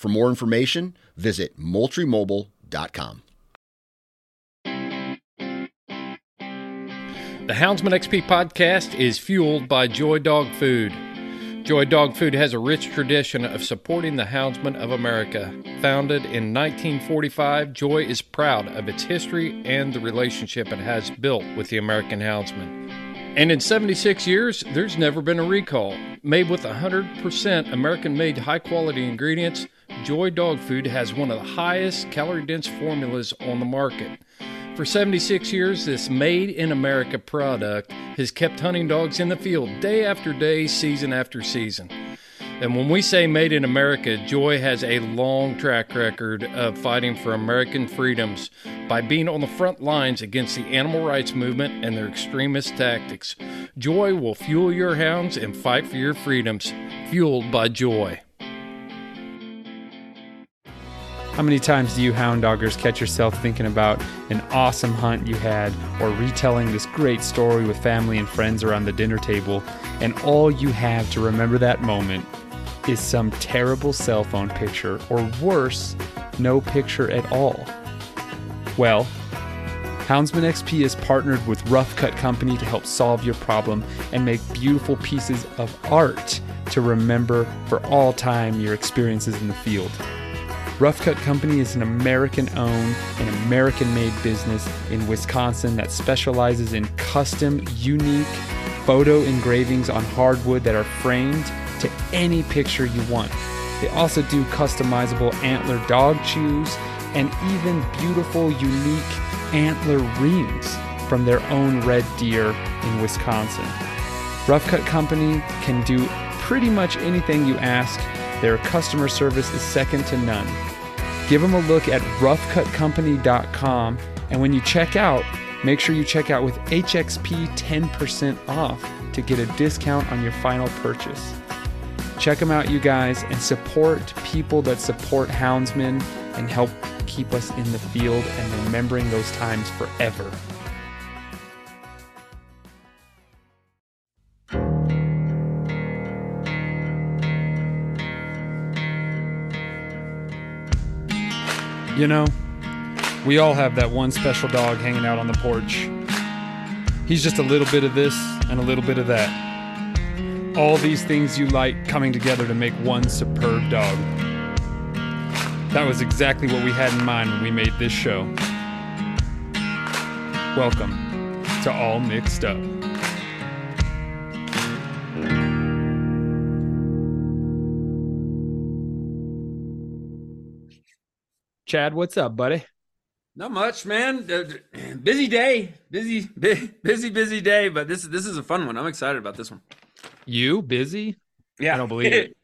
For more information, visit moultriemobile.com. The Houndsman XP podcast is fueled by Joy Dog Food. Joy Dog Food has a rich tradition of supporting the Houndsman of America. Founded in 1945, Joy is proud of its history and the relationship it has built with the American Houndsman. And in 76 years, there's never been a recall. Made with 100% American made high quality ingredients, Joy Dog Food has one of the highest calorie dense formulas on the market. For 76 years, this made in America product has kept hunting dogs in the field day after day, season after season. And when we say made in America, Joy has a long track record of fighting for American freedoms by being on the front lines against the animal rights movement and their extremist tactics. Joy will fuel your hounds and fight for your freedoms, fueled by Joy. How many times do you hound doggers catch yourself thinking about an awesome hunt you had or retelling this great story with family and friends around the dinner table, and all you have to remember that moment is some terrible cell phone picture, or worse, no picture at all? Well, Houndsman XP is partnered with Rough Cut Company to help solve your problem and make beautiful pieces of art to remember for all time your experiences in the field. Rough Cut Company is an American owned and American made business in Wisconsin that specializes in custom, unique photo engravings on hardwood that are framed to any picture you want. They also do customizable antler dog chews and even beautiful, unique antler rings from their own red deer in Wisconsin. Rough Cut Company can do pretty much anything you ask. Their customer service is second to none give them a look at roughcutcompany.com. And when you check out, make sure you check out with HXP 10% off to get a discount on your final purchase. Check them out, you guys, and support people that support houndsmen and help keep us in the field and remembering those times forever. You know, we all have that one special dog hanging out on the porch. He's just a little bit of this and a little bit of that. All these things you like coming together to make one superb dog. That was exactly what we had in mind when we made this show. Welcome to All Mixed Up. Chad, what's up, buddy? Not much, man. Uh, busy day, busy, busy, busy day. But this this is a fun one. I'm excited about this one. You busy? Yeah, I don't believe it.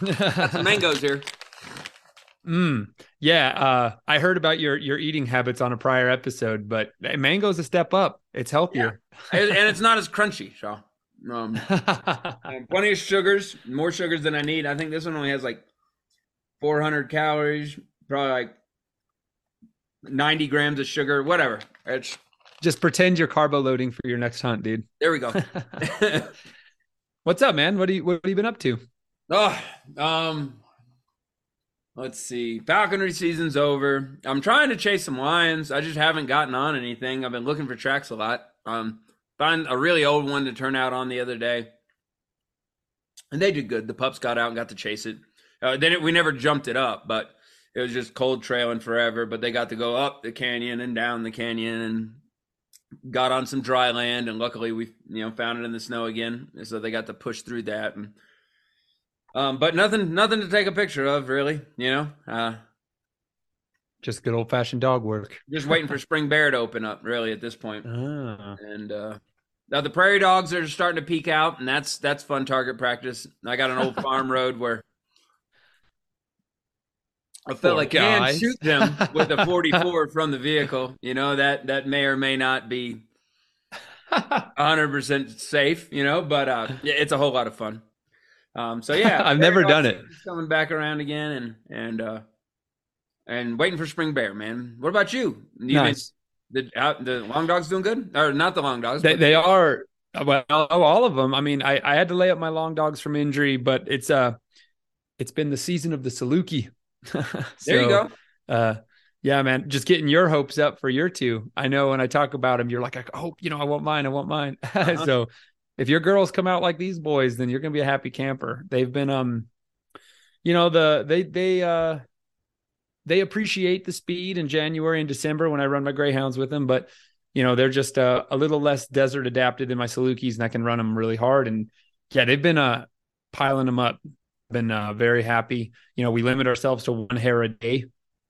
Mangoes here. Mm, yeah, uh, I heard about your your eating habits on a prior episode, but mango's a step up. It's healthier, yeah. and, and, it's not as crunchy, Shaw. Um, um, plenty of sugars, more sugars than I need. I think this one only has like 400 calories, probably like 90 grams of sugar, whatever. It's just pretend you're carbo loading for your next hunt, dude. There we go. What's up, man? What do you what have you been up to? Oh, um, let's see. Falconry season's over. I'm trying to chase some lions. I just haven't gotten on anything. I've been looking for tracks a lot. Um, find a really old one to turn out on the other day, and they did good. The pups got out and got to chase it. Uh, then it, we never jumped it up, but it was just cold trailing forever. But they got to go up the canyon and down the canyon and got on some dry land. And luckily, we you know found it in the snow again, so they got to push through that. And um, but nothing, nothing to take a picture of, really. You know, uh, just good old fashioned dog work. Just waiting for spring bear to open up, really, at this point. Ah. And uh, now the prairie dogs are starting to peek out, and that's that's fun target practice. I got an old farm road where I felt like can shoot them with a 44 from the vehicle. You know that that may or may not be 100 percent safe. You know, but uh, yeah, it's a whole lot of fun. Um, so yeah, I've never done it. Coming back around again, and and uh, and waiting for spring bear, man. What about you? You been- nice. the the long dogs doing good, or not the long dogs? They, they are well, all of them. I mean, I, I had to lay up my long dogs from injury, but it's uh, it's been the season of the Saluki. There you go. Uh, yeah, man, just getting your hopes up for your two. I know when I talk about them, you're like, I hope you know, I want mine, I want mine. Uh-huh. so if your girls come out like these boys, then you're gonna be a happy camper. They've been um, you know, the they they uh they appreciate the speed in January and December when I run my greyhounds with them, but you know they're just uh, a little less desert adapted than my Salukis, and I can run them really hard. And yeah, they've been uh piling them up. Been uh, very happy. You know, we limit ourselves to one hare a day,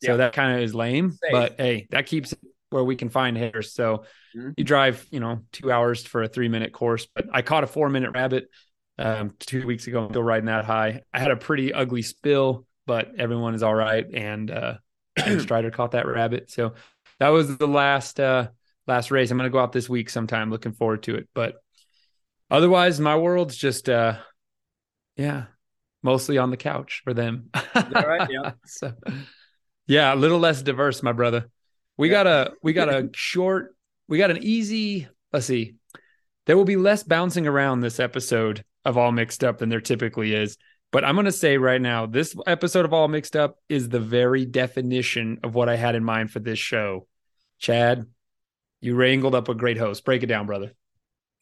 so Yeah. that kind of is lame. Safe. But hey, that keeps where we can find hares. So Mhm. you drive, you know, two hours for a three minute course. But I caught a four minute rabbit um, two weeks ago. I'm still riding that high. I had a pretty ugly spill, but everyone is all right. And uh, and Strider caught that rabbit. So that was the last uh, last race. I'm gonna go out this week sometime. Looking forward to it. But otherwise, my world's just uh, yeah, mostly on the couch for them. right? Yeah. so yeah, a little less diverse, my brother. We Yeah. got a we got a short, we got an easy. Let's see. There will be less bouncing around this episode of All Mixed Up than there typically is. But I'm going to say right now, this episode of All Mixed Up is the very definition of what I had in mind for this show. Chad, you wrangled up a great host. Break it down, brother.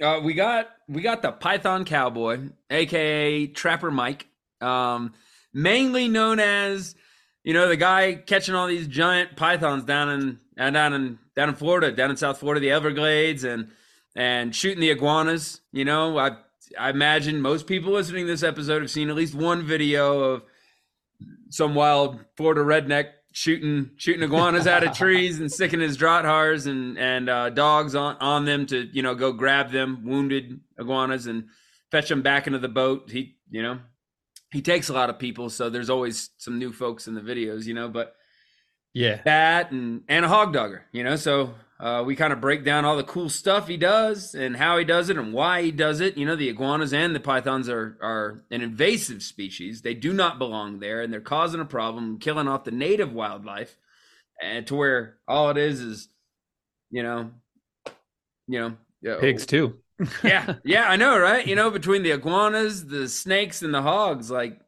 Uh, we got we got the Python Cowboy, aka Trapper Mike, um, mainly known as you know the guy catching all these giant pythons down in uh, down in down in Florida, down in South Florida, the Everglades, and and shooting the iguanas. You know, I I imagine most people listening to this episode have seen at least one video of some wild Florida redneck shooting shooting iguanas out of trees and sticking his drahthaars and and uh, dogs on on them to you know go grab them wounded iguanas and fetch them back into the boat. He you know he takes a lot of people, so there's always some new folks in the videos, you know. But Yeah. that and and a hog dogger, you know. So uh, we kind of break down all the cool stuff he does and how he does it and why he does it. You know, the iguanas and the pythons are are an invasive species. They do not belong there, and they're causing a problem, killing off the native wildlife, and to where all it is is, you know, you know, Pigs too. Yeah, yeah, I know, right? You know, between the iguanas, the snakes, and the hogs, like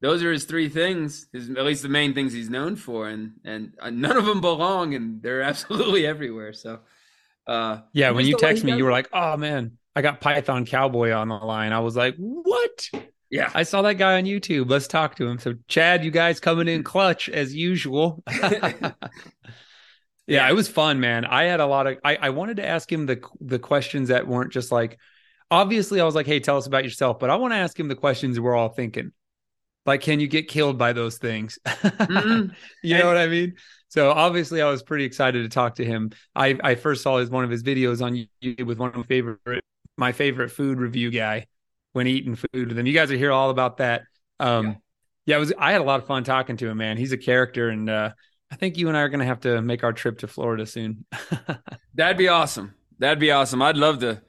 those are his three things. His, at least the main things he's known for, and and uh, none of them belong, and they're absolutely everywhere. So, uh, Yeah, when you text me, does you were like, "Oh man, I got Python Cowboy on the line." I was like, "What?" yeah, I saw that guy on YouTube. Let's talk to him. So, Chad, you guys coming in clutch as usual. yeah, it was fun, man. I had a lot of. I, I wanted to ask him the the questions that weren't just like. Obviously, I was like, "Hey, tell us about yourself," but I want to ask him the questions we're all thinking. Like, can you get killed by those things? Mhm. you know what I mean? So obviously, I was pretty excited to talk to him. I I first saw his one of his videos on YouTube with one of my favorite my favorite food review guy when eating food with him. You guys will hear all about that. Um, Yeah. yeah. it was. I had a lot of fun talking to him, man. He's a character, and uh, I think you and I are going to have to make our trip to Florida soon. that'd be awesome. That'd be awesome. I'd love to,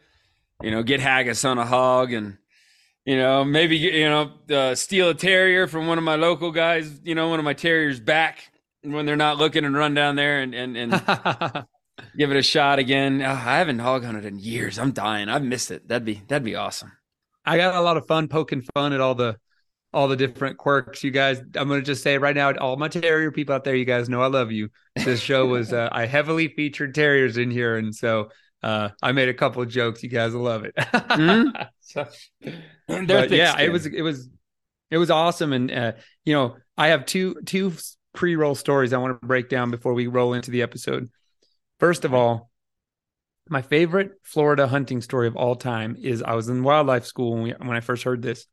you know, get haggis on a hog and. You know, maybe you know, uh, steal a terrier from one of my local guys. You know, one of my terriers back when they're not looking and run down there and and and give it a shot again. Uh, I haven't hog hunted in years. I'm dying. I've missed it. That'd be that'd be awesome. I got a lot of fun poking fun at all the all the different quirks. You guys, I'm going to just say right now, all my terrier people out there, you guys know I love you. This show was uh, I heavily featured terriers in here, and so uh, I made a couple of jokes. You guys will love it. mm-hmm. so, but yeah, it was it was it was awesome, and uh, you know I have two two pre roll stories I want to break down before we roll into the episode. First of all, my favorite Florida hunting story of all time is I was in wildlife school when, we, when I first heard this.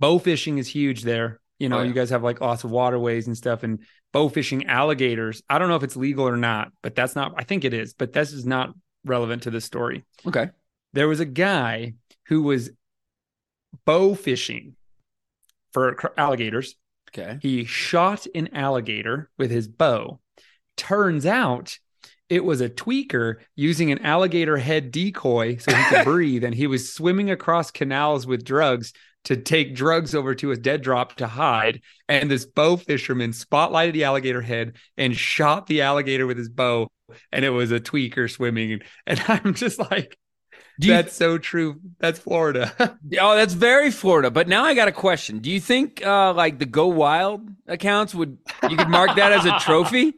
Bow fishing is huge there. You know, oh, yeah. you guys have like lots of waterways and stuff, and bow fishing alligators. I don't know if it's legal or not, but that's not, I think it is, but this is not relevant to this story. Okay. There was a guy who was bow fishing for alligators. Okay. He shot an alligator with his bow. Turns out it was a tweaker using an alligator head decoy so he could breathe and he was swimming across canals with drugs to take drugs over to his dead drop to hide. And this bow fisherman spotlighted the alligator head and shot the alligator with his bow. And it was a tweaker swimming. And i'm just like you, that's so true. That's florida. Oh that's very florida. But now i got a question. Do you think uh like the go wild accounts would you could mark that as a trophy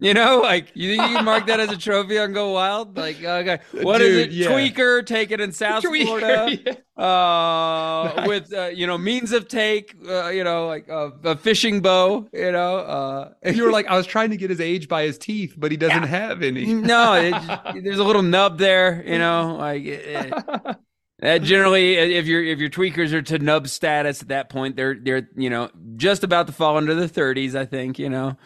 you know, like you think you can mark that as a trophy on Go Wild? Like, okay, what Dude, is it? Yeah. Tweaker taken in South Tweaker, Florida yeah. uh, with uh, you know means of take, uh, you know, like a fishing bow. You know, uh, you were like, I was trying to get his age by his teeth, but he doesn't yeah. have any. no, it, there's a little nub there. You know, like. It, it, generally, if your if your tweakers are to nub status at that point, they're they're you know just about to fall into the 30s. I think you know.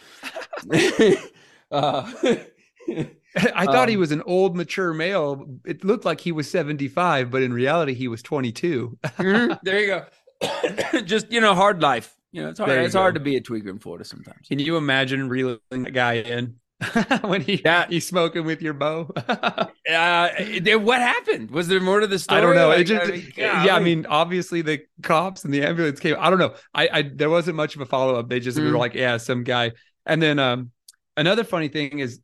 Uh, I thought um, he was an old, mature male. It looked like he was 75, but in reality, he was 22. mm-hmm. There you go. Just, you know, hard life. You know, it's hard. It's go. hard to be a tweaker in Florida sometimes. Can you imagine reeling that guy in when he yeah. he's smoking with your bow? uh, what happened? Was there more to the story? I don't know. Like, it just, I mean, yeah, I mean, obviously the cops and the ambulance came. I don't know. I, I there wasn't much of a follow up. They just mm. were like, yeah, some guy. And then um, another funny thing is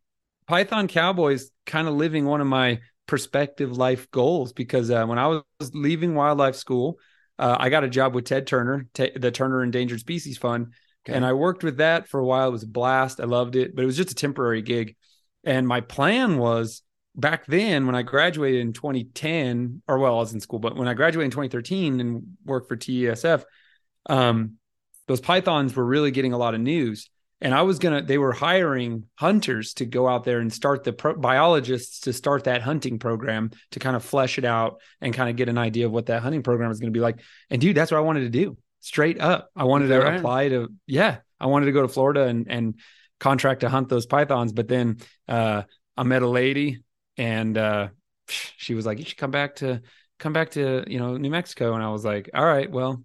Python Cowboys kind of living one of my prospective life goals because uh, when I was leaving wildlife school, uh, I got a job with Ted Turner, t- the Turner Endangered Species Fund, okay. and I worked with that for a while. It was a blast. I loved it, but it was just a temporary gig. And my plan was back then when I graduated in 2010, or well, I was in school, but when I graduated in 2013 and worked for TESF, um, those pythons were really getting a lot of news and I was gonna. They were hiring hunters to go out there and start the pro- biologists to start that hunting program to kind of flesh it out and kind of get an idea of what that hunting program is going to be like. And dude, that's what I wanted to do. Straight up, I wanted to right? apply to. Yeah, I wanted to go to Florida and and contract to hunt those pythons. But then uh, I met a lady, and uh, she was like, "You should come back to come back to you know New Mexico." And I was like, "All right, well."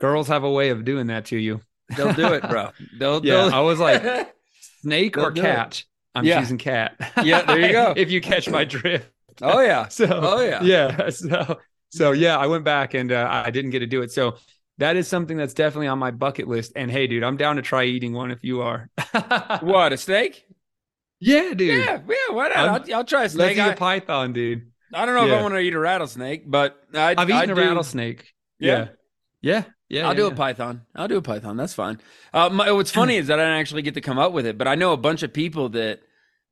Girls have a way of doing that to you. They'll do it, bro. They'll. Yeah, they'll... I was like, snake or cat. It. I'm yeah. choosing cat. Yeah, there you go. if you catch my drift. Oh yeah. So. Oh yeah. Yeah. So. So yeah, I went back and uh, I didn't get to do it. So that is something that's definitely on my bucket list. And hey, dude, I'm down to try eating one if you are. what a snake? Yeah, dude. Yeah, yeah. Why not? I'll, I'll, try a snake. Let's eat a python, dude. I don't know yeah. if I want to eat a rattlesnake, but I, have eaten I a do. rattlesnake. Yeah. yeah. Yeah, I'll yeah, do yeah. a Python. I'll do a Python. That's fine. Uh, my, what's funny is that I didn't actually get to come up with it, but I know a bunch of people that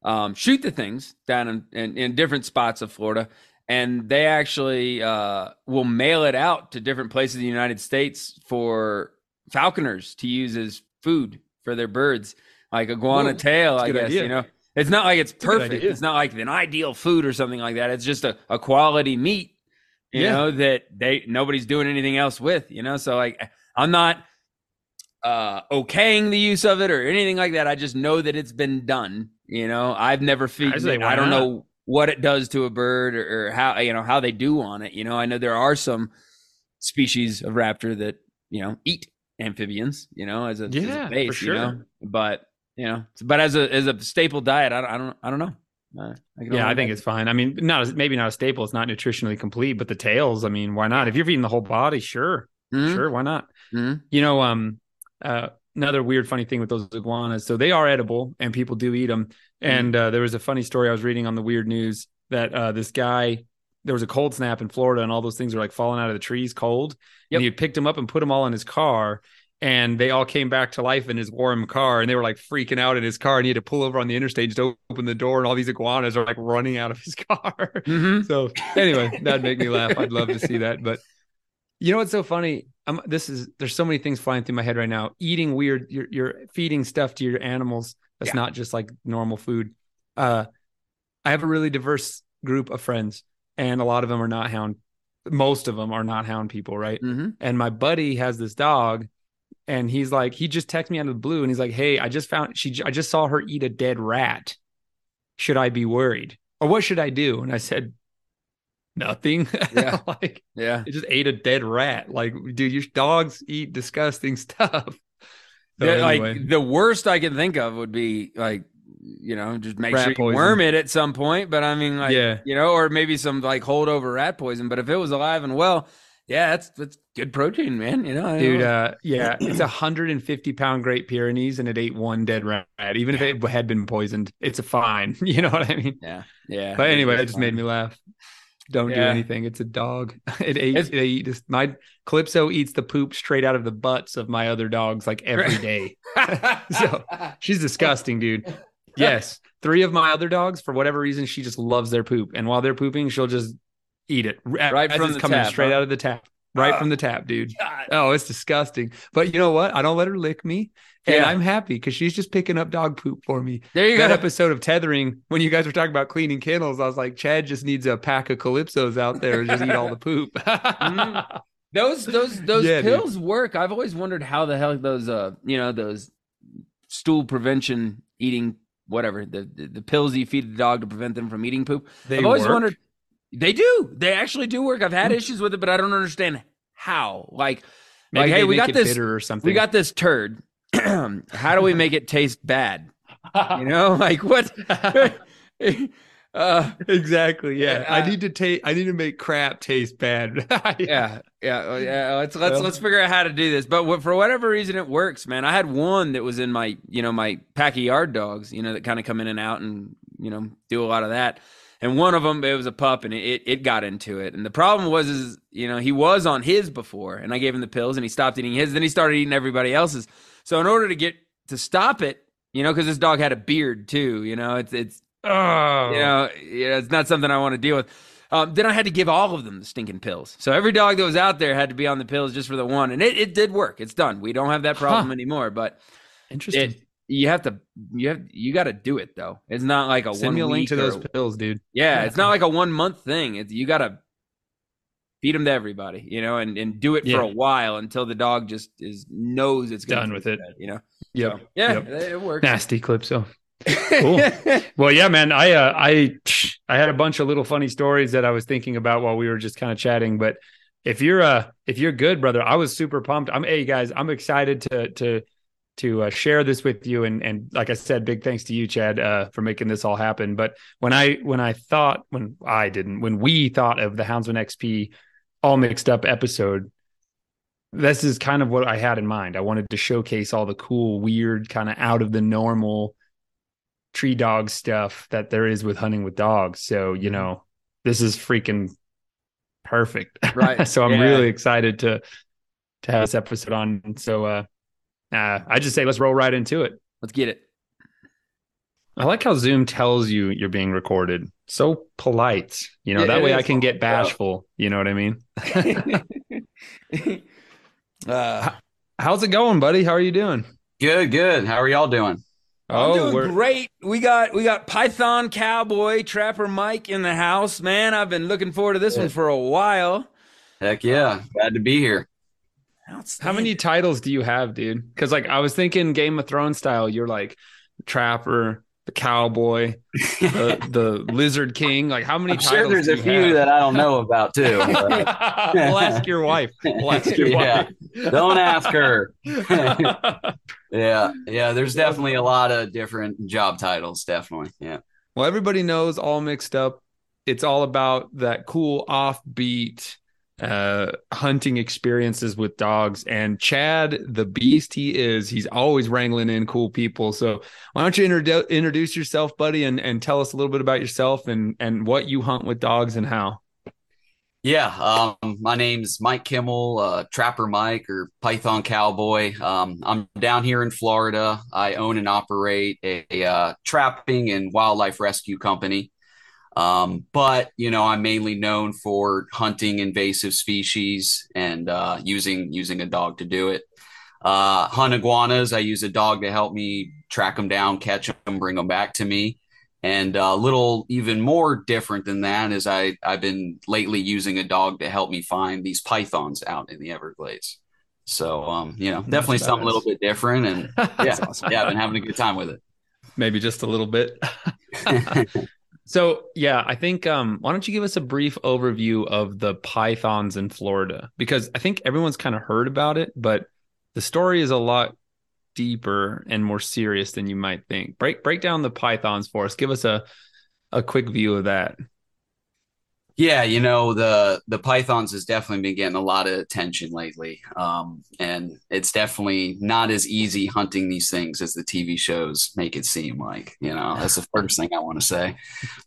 um, shoot the things down in, in, in, different spots of Florida, and they actually uh, will mail it out to different places in the United States for falconers to use as food for their birds, like iguana Whoa, tail. I guess idea. you know. It's not like it's perfect. It's not like an ideal food or something like that. It's just a, a quality meat you yeah. know, that they nobody's doing anything else with, you know. So like I'm not uh okaying the use of it or anything like that. I just know that it's been done. You know, I've never featured it. I don't not? know what it does to a bird or, or, how you know how they do on it. You know, I know there are some species of raptor that you know eat amphibians. You know, as a, yeah, as a base. Sure. You know, but you know, but as a as a staple diet, I don't I don't I don't know. I yeah, I think it's fine. I mean, not maybe not a staple. It's not nutritionally complete, but the tails. I mean, why not? If you're feeding the whole body, sure, mm-hmm. sure, why not? Mm-hmm. You know, um, uh, another weird, funny thing with those iguanas. So they are edible, and people do eat them. Mm-hmm. And uh, there was a funny story I was reading on the weird news that uh, this guy there was a cold snap in Florida and all those things were like falling out of the trees cold. Yep. And he picked them up and put them all in his car. And they all came back to life in his warm car and they were like freaking out in his car. And he had to pull over on the interstate just to open the door. And all these iguanas are like running out of his car. Mhm. So anyway, that'd make me laugh. I'd love to see that. But you know what's so funny? I'm this is there's so many things flying through my head right now. Eating weird, you're you're feeding stuff to your animals that's Yeah. not just like normal food. Uh I have a really diverse group of friends, and a lot of them are not hound. Most of them are not hound people, right? Mhm. And my buddy has this dog, and he's like, he just texted me out of the blue, and he's like, "Hey, I just found she, I just saw her eat a dead rat. Should I be worried, or what should I do?" And I said, "Nothing. Yeah. like Yeah. it just ate a dead rat. Like, dude, your dogs eat disgusting stuff. So Yeah, anyway. Like the worst I can think of would be like, you know, just make Rat sure you poison. worm it at some point. But I mean, like, Yeah. you know, or maybe some like holdover rat poison. But if it was alive and well, yeah, that's that's good protein, man. You know, I Dude, know. uh, yeah, it's a hundred and fifty pound Great Pyrenees, and it ate one dead rat. Even if it had been poisoned, it's a fine. You know what I mean? yeah, yeah. But anyway, it just made me laugh. Don't do anything. It's a dog. It ate. They eat this. My Calypso eats the poop straight out of the butts of my other dogs like every day. So, She's disgusting, dude. Yes, three of my other dogs, for whatever reason, she just loves their poop, and while they're pooping, she'll just eat it Right from the coming tap, straight huh? out of the tap, right Ah. from the tap, dude. God. Oh, it's disgusting. But you know what? I don't let her lick me. And Yeah. I'm happy because she's just picking up dog poop for me. There you That go. episode of Tethering, when you guys were talking about cleaning kennels, I was like, Chad just needs a pack of calypsos out there and just eat all the poop. Mhm. Those those those Yeah, dude. pills work. I've always wondered how the hell those uh you know those stool prevention eating whatever the the, the pills you feed the dog to prevent them from eating poop. They I've always work? wondered. They do. They actually do work. I've had issues with it, but I don't understand how. Like, Maybe like, hey, we got this. or something. We got this turd. how do we make it taste bad? You know, like what? uh, exactly. Yeah. I need to take. I need to make crap taste bad. yeah, yeah, yeah. Let's let's Well. let's figure out how to do this. But what, for whatever reason, it works, man. I had one that was in my, you know, my pack of yard dogs, you know, that kind of come in and out and you know do a lot of that. And one of them, it was a pup, and it it got into it. And the problem was, is you know, he was on his before, and I gave him the pills, and he stopped eating his. Then he started eating everybody else's. So in order to get to stop it, you know, because this dog had a beard too, you know, it's it's oh. you know, it's not something I want to deal with. Um, then I had to give all of them the stinking pills. So every dog that was out there had to be on the pills just for the one, and it, it did work. It's done. We don't have that problem Huh. anymore. But Interesting. it, you have to, you have, you got to do it though. It's not like a Send one me a link to those pills, dude. yeah, it's not like a one month thing. It's you got to feed them to everybody, you know, and and do it Yeah. for a while until the dog just is knows it's Done with it. bad, you know. Yep. So, yeah, Yep. it, works. Nasty Calypso. Cool. Well, yeah, man. I uh, I I had a bunch of little funny stories that I was thinking about while we were just kind of chatting. But if you're uh if you're good, brother, I was super pumped. I'm hey guys, I'm excited to to to uh, share this with you. And and like I said, big thanks to you, Chad, uh, for making this all happen. But when I when I thought when I didn't when we thought of the Houndsman XP all mixed up episode, this is kind of what I had in mind. I wanted to showcase all the cool, weird, kind of out of the normal tree dog stuff that there is with hunting with dogs. So, you know, this is freaking perfect. Right. so I'm Yeah. really excited to to have this episode on. So uh uh I just say let's roll right into it. Let's get it. I like how Zoom tells you you're being recorded. So polite. You know, Yeah, that it way I can get bashful. You know what I mean? uh, How's it going, buddy? How are you doing? Good, good. How are y'all doing? I'm doing Oh, we're great. We got we got Python Cowboy Trapper Mike in the house, man. I've been looking forward to this one for a while. Heck yeah. Glad to be here. How many titles do you have, dude? Because like I was thinking Game of Thrones style, you're like trapper, the cowboy, the, the lizard king. Like how many I'm titles? sure there's do a you few have? that I don't know about too. we'll ask your wife. We'll ask your Yeah. wife. Don't ask her. Yeah, yeah. There's definitely a lot of different job titles. Definitely. Yeah. well, everybody knows all mixed up. It's all about that cool offbeat uh hunting experiences with dogs and chad the beast he is he's always wrangling in cool people so why don't you introdu- introduce yourself buddy and and tell us a little bit about yourself and and what you hunt with dogs and how Yeah, um, my name's Mike Kimmel, uh, Trapper Mike or Python Cowboy. Um, I'm down here in Florida. I own and operate a, a uh, trapping and wildlife rescue company. Um, but you know, I'm mainly known for hunting invasive species and uh, using using a dog to do it. Uh, hunt iguanas. I use a dog to help me track them down, catch them, bring them back to me. And a little even more different than that is I I've been lately using a dog to help me find these pythons out in the Everglades. So um, you know, definitely That's something a little bit different. And yeah, awesome. yeah, I've been having a good time with it. Maybe just a little bit. so yeah, I think um, why don't you give us a brief overview of the pythons in Florida? Because I think everyone's kind of heard about it, but the story is a lot deeper and more serious than you might think. Break break down the pythons for us. Give us a a quick view of that. Yeah, you know the the pythons has definitely been getting a lot of attention lately, um, and it's definitely not as easy hunting these things as the TV shows make it seem like. You know, that's the first thing I want to say.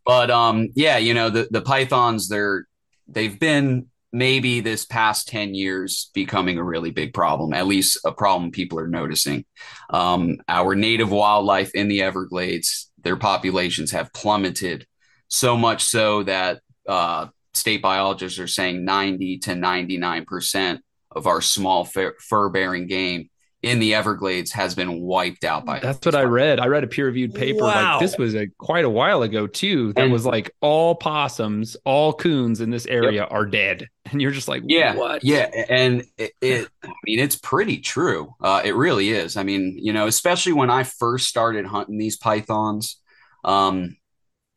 But um, yeah, you know the the pythons they're they've been maybe this past 10 years becoming a really big problem, at least a problem people are noticing. Um, our native wildlife in the Everglades, their populations have plummeted so much so that uh, state biologists are saying 90 to 99% of our small fur bearing game in the Everglades has been wiped out by. That's what I read. I read a peer reviewed paper wow. like this was a quite a while ago too. That and, was like all possums, all coons in this area yep. are dead, and you're just like, yeah, what? Yeah, and it, it I mean, it's pretty true. Uh, it really is. I mean, you know, especially when I first started hunting these pythons, um,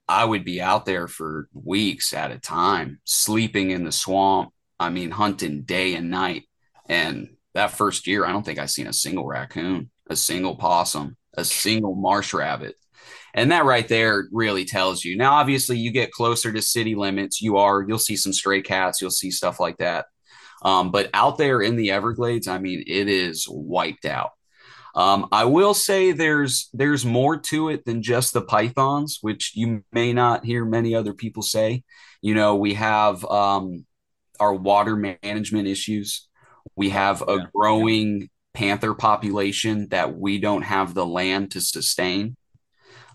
I would be out there for weeks at a time, sleeping in the swamp. I mean, hunting day and night, and that first year, I don't think I seen a single raccoon, a single possum, a single marsh rabbit. And that right there really tells you. Now, obviously, you get closer to city limits, you are, you'll see some stray cats, you'll see stuff like that. Um, but out there in the Everglades, I mean, it is wiped out. Um, I will say there's there's more to it than just the pythons, which you may not hear many other people say. You know, we have um, our water management issues. We have a growing panther population that we don't have the land to sustain.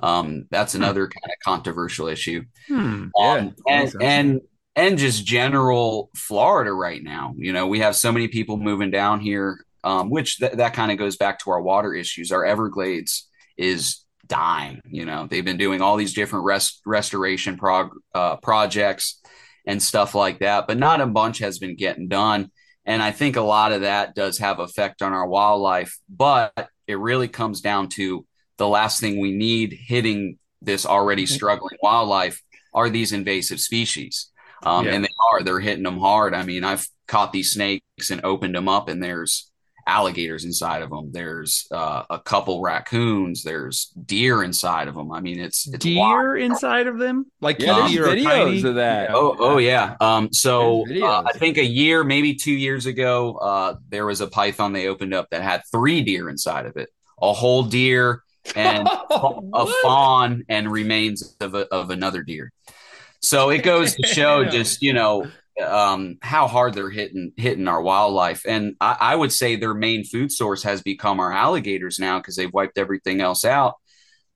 Um, that's hmm. another kind of controversial issue. Hmm. Um, yeah, and, and and just general Florida right now. You know, we have so many people moving down here, um, which th- that kind of goes back to our water issues. Our Everglades is dying. You know, they've been doing all these different rest- restoration prog- uh, projects and stuff like that, but not a bunch has been getting done. And I think a lot of that does have effect on our wildlife, but it really comes down to the last thing we need hitting this already mm-hmm. struggling wildlife are these invasive species. Um, yeah. And they are, they're hitting them hard. I mean, I've caught these snakes and opened them up, and there's alligators inside of them. There's uh, a couple raccoons. There's deer inside of them. I mean, it's, it's deer wild. inside of them. Like yeah, there's videos tiny... of that. Oh, oh yeah. Um, so uh, I think a year, maybe two years ago, uh, there was a python they opened up that had three deer inside of it. A whole deer and a fawn and remains of a, of another deer. So it goes to show just you know um, how hard they're hitting hitting our wildlife. And I, I, would say their main food source has become our alligators now because they've wiped everything else out.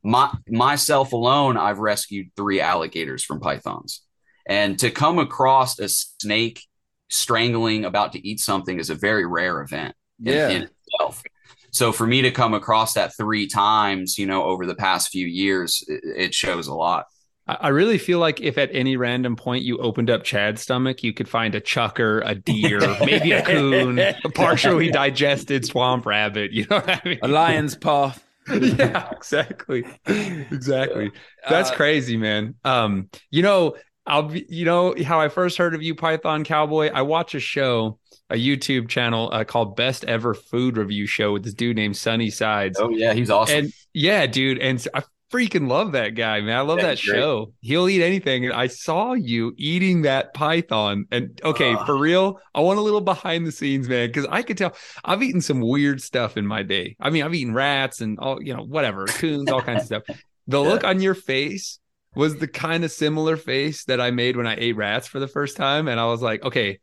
My, myself alone, I've rescued three alligators from pythons, and to come across a snake strangling about to eat something is a very rare event yeah. in, in itself. So for me to come across that three times, you know, over the past few years, it, it shows a lot. I really feel like if at any random point you opened up Chad's stomach, you could find a chukar, a deer, maybe a coon, a partially digested swamp rabbit. You know what I mean? A lion's paw. yeah, exactly. Exactly. That's uh, crazy, man. Um, you know, I'll be, you know how I first heard of you, Python Cowboy. I watch a show, a YouTube channel uh, called Best Ever Food Review Show with this dude named Sonny Sides. Oh yeah, he's awesome. And yeah, dude, and I freaking love that guy, man. I love That's that great. show. He'll eat anything. And I saw you eating that python. And okay, uh, for real, I want a little behind the scenes, man, because I could tell I've eaten some weird stuff in my day. I mean, I've eaten rats and all, you know, whatever, coons, all kinds of stuff. The yeah. look on your face was the kind of similar face that I made when I ate rats for the first time. And I was like, okay,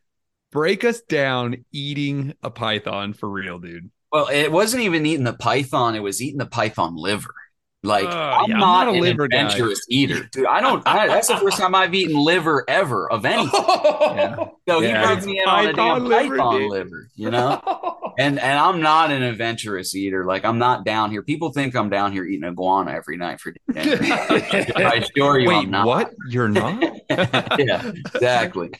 break us down eating a python for real, dude. Well, it wasn't even eating the python; it was eating the python liver. Like Uh, I'm, yeah, I'm not not a an liver guy. adventurous eater, dude. I don't. I, that's the first time I've eaten liver ever of anything. Yeah. So he Yeah, broke me in on a python damn liver, python dude. liver, you know. And and I'm not an adventurous eater. Like I'm not down here. People think I'm down here eating iguana every night for dinner. I assure you, Wait, I'm not. what? You're not? yeah, exactly.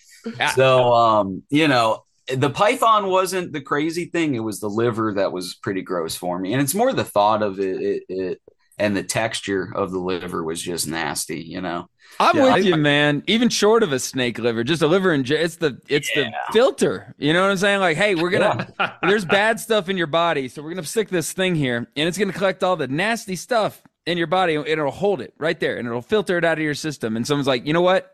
So, um, you know, the python wasn't the crazy thing. It was the liver that was pretty gross for me, and it's more the thought of it, it, it and the texture of the liver was just nasty. You know, I'm Yeah, with I- you, man. Even short of a snake liver, just a liver and it's the it's Yeah. the filter. You know what I'm saying? Like, hey, we're gonna there's bad stuff in your body, so we're gonna stick this thing here, and it's gonna collect all the nasty stuff in your body, and it'll hold it right there, and it'll filter it out of your system. And someone's like, you know what?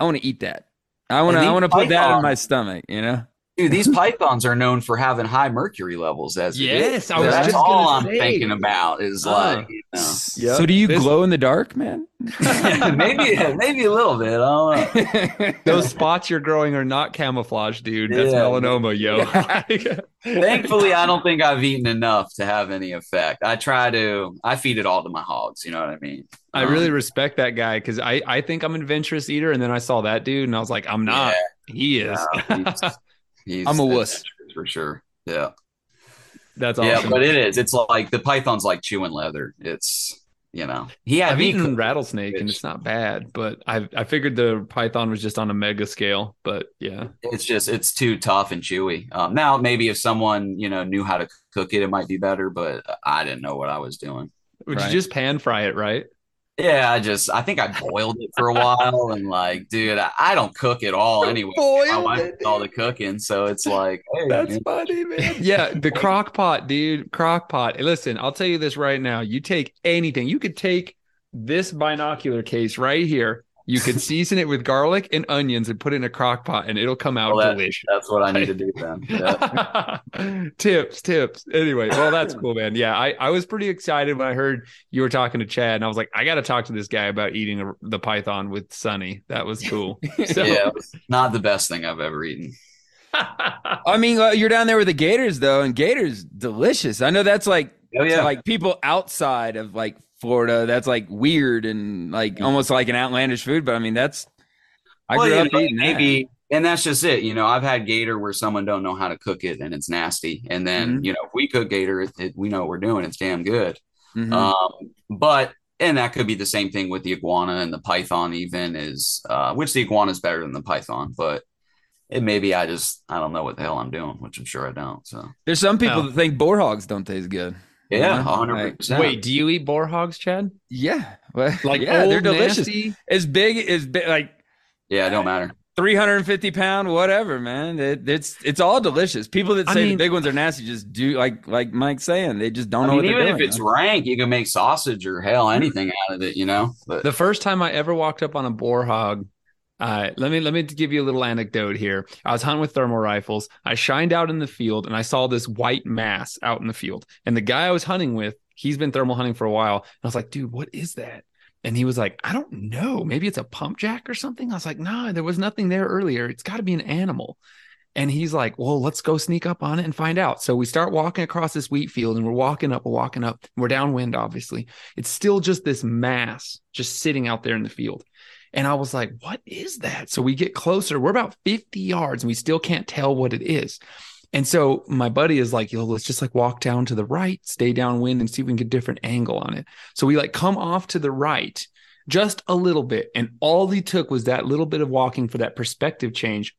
I want to eat that. I want to. I want to put that in my stomach. You know. Dude, these pythons are known for having high mercury levels. As it Yes. I was that's just all I'm say. thinking about is Uh, like, you know, So do you This- glow in the dark, man? maybe maybe a little bit. I don't know. Those spots you're growing are not camouflage, dude. That's Yeah. melanoma, yo. Thankfully, I don't think I've eaten enough to have any effect. I try to. I feed it all to my hogs. You know what I mean? I really respect that guy because I, I think I'm an adventurous eater, and then I saw that dude, and I was like, I'm not. He is. No, he's, he's I'm a wuss. for sure. Yeah, That's awesome. yeah, but it is. It's like the python's like chewing leather. It's you know he had I've eaten cook- rattlesnake, and it's not bad, but I I figured the python was just on a mega scale. But yeah, It's just it's too tough and chewy. Um, now maybe if someone you know knew how to cook it, it might be better. But I didn't know what I was doing. would Right. you just pan fry it, right? Yeah, I just I think I boiled it for a while and like, dude, I, I don't cook at all anyway. My wife does all the cooking, so it's like, hey, man. funny, man. Yeah, the crock pot, dude. Crock pot. Listen, I'll tell you this right now. You take anything, you could take this binocular case right here. You could season it with garlic and onions and put it in a crock pot, and it'll come out Well, that- delicious. that's what I need to do then. Yeah. tips, tips. Anyway, well, that's cool, man. Yeah, I, I was pretty excited when I heard you were talking to Chad, and I was like, I got to talk to this guy about eating the, the python with Sonny. That was cool. So, yeah, it was not the best thing I've ever eaten. I mean, uh, you're down there with the Gators though, and Gators delicious. I know that's like Oh yeah, like people outside of like Florida. That's like weird and like almost like an outlandish food. But I mean, that's I well, grew up know, eating that. maybe, and that's just it. You know, I've had gator where someone don't know how to cook it and it's nasty, and then Mhm. you know, if we cook gator, it, it- we know what we're doing. It's damn good. Mhm. Um, but and that could be the same thing with the iguana and the python. Even is uh, which the iguana is better than the python, but it maybe I just I don't know what the hell I'm doing, which I'm sure I don't. So There's some people Oh. that think boar hogs don't taste good. Yeah, Yeah, hundred like- percent. Wait, do you eat boar hogs, Chad? Yeah, Like yeah, old, they're delicious. nasty? As big as big, like yeah, it don't matter. 350 pound, whatever, man. It, it's it's all delicious. People that I say mean- the big ones are nasty just do like like Mike's saying they just don't I know mean, what they're even doing. if it's rank, you can make sausage or hell anything out of it, you know. But The first time I ever walked up on a boar hog, uh, let me let me give you a little anecdote here. I was hunting with thermal rifles. I shined out in the field and I saw this white mass out in the field. And the guy I was hunting with, he's been thermal hunting for a while. And I was like, dude, what is that? And he was like, I don't know. Maybe it's a pump jack or something. I was like, nah, there was nothing there earlier. It's got to be an animal. And he's like, well, let's go sneak up on it and find out. So we start walking across this wheat field and we're walking up, we're walking up. We're downwind, obviously. It's still just this mass just sitting out there in the field. And I was like, what is that? So we get closer. We're about 50 yards and we still can't tell what it is. And so my buddy is like, yo, let's just like walk down to the right, stay downwind and see if we can get a different angle on it. So we like come off to the right just a little bit. And all he took was that little bit of walking for that perspective change.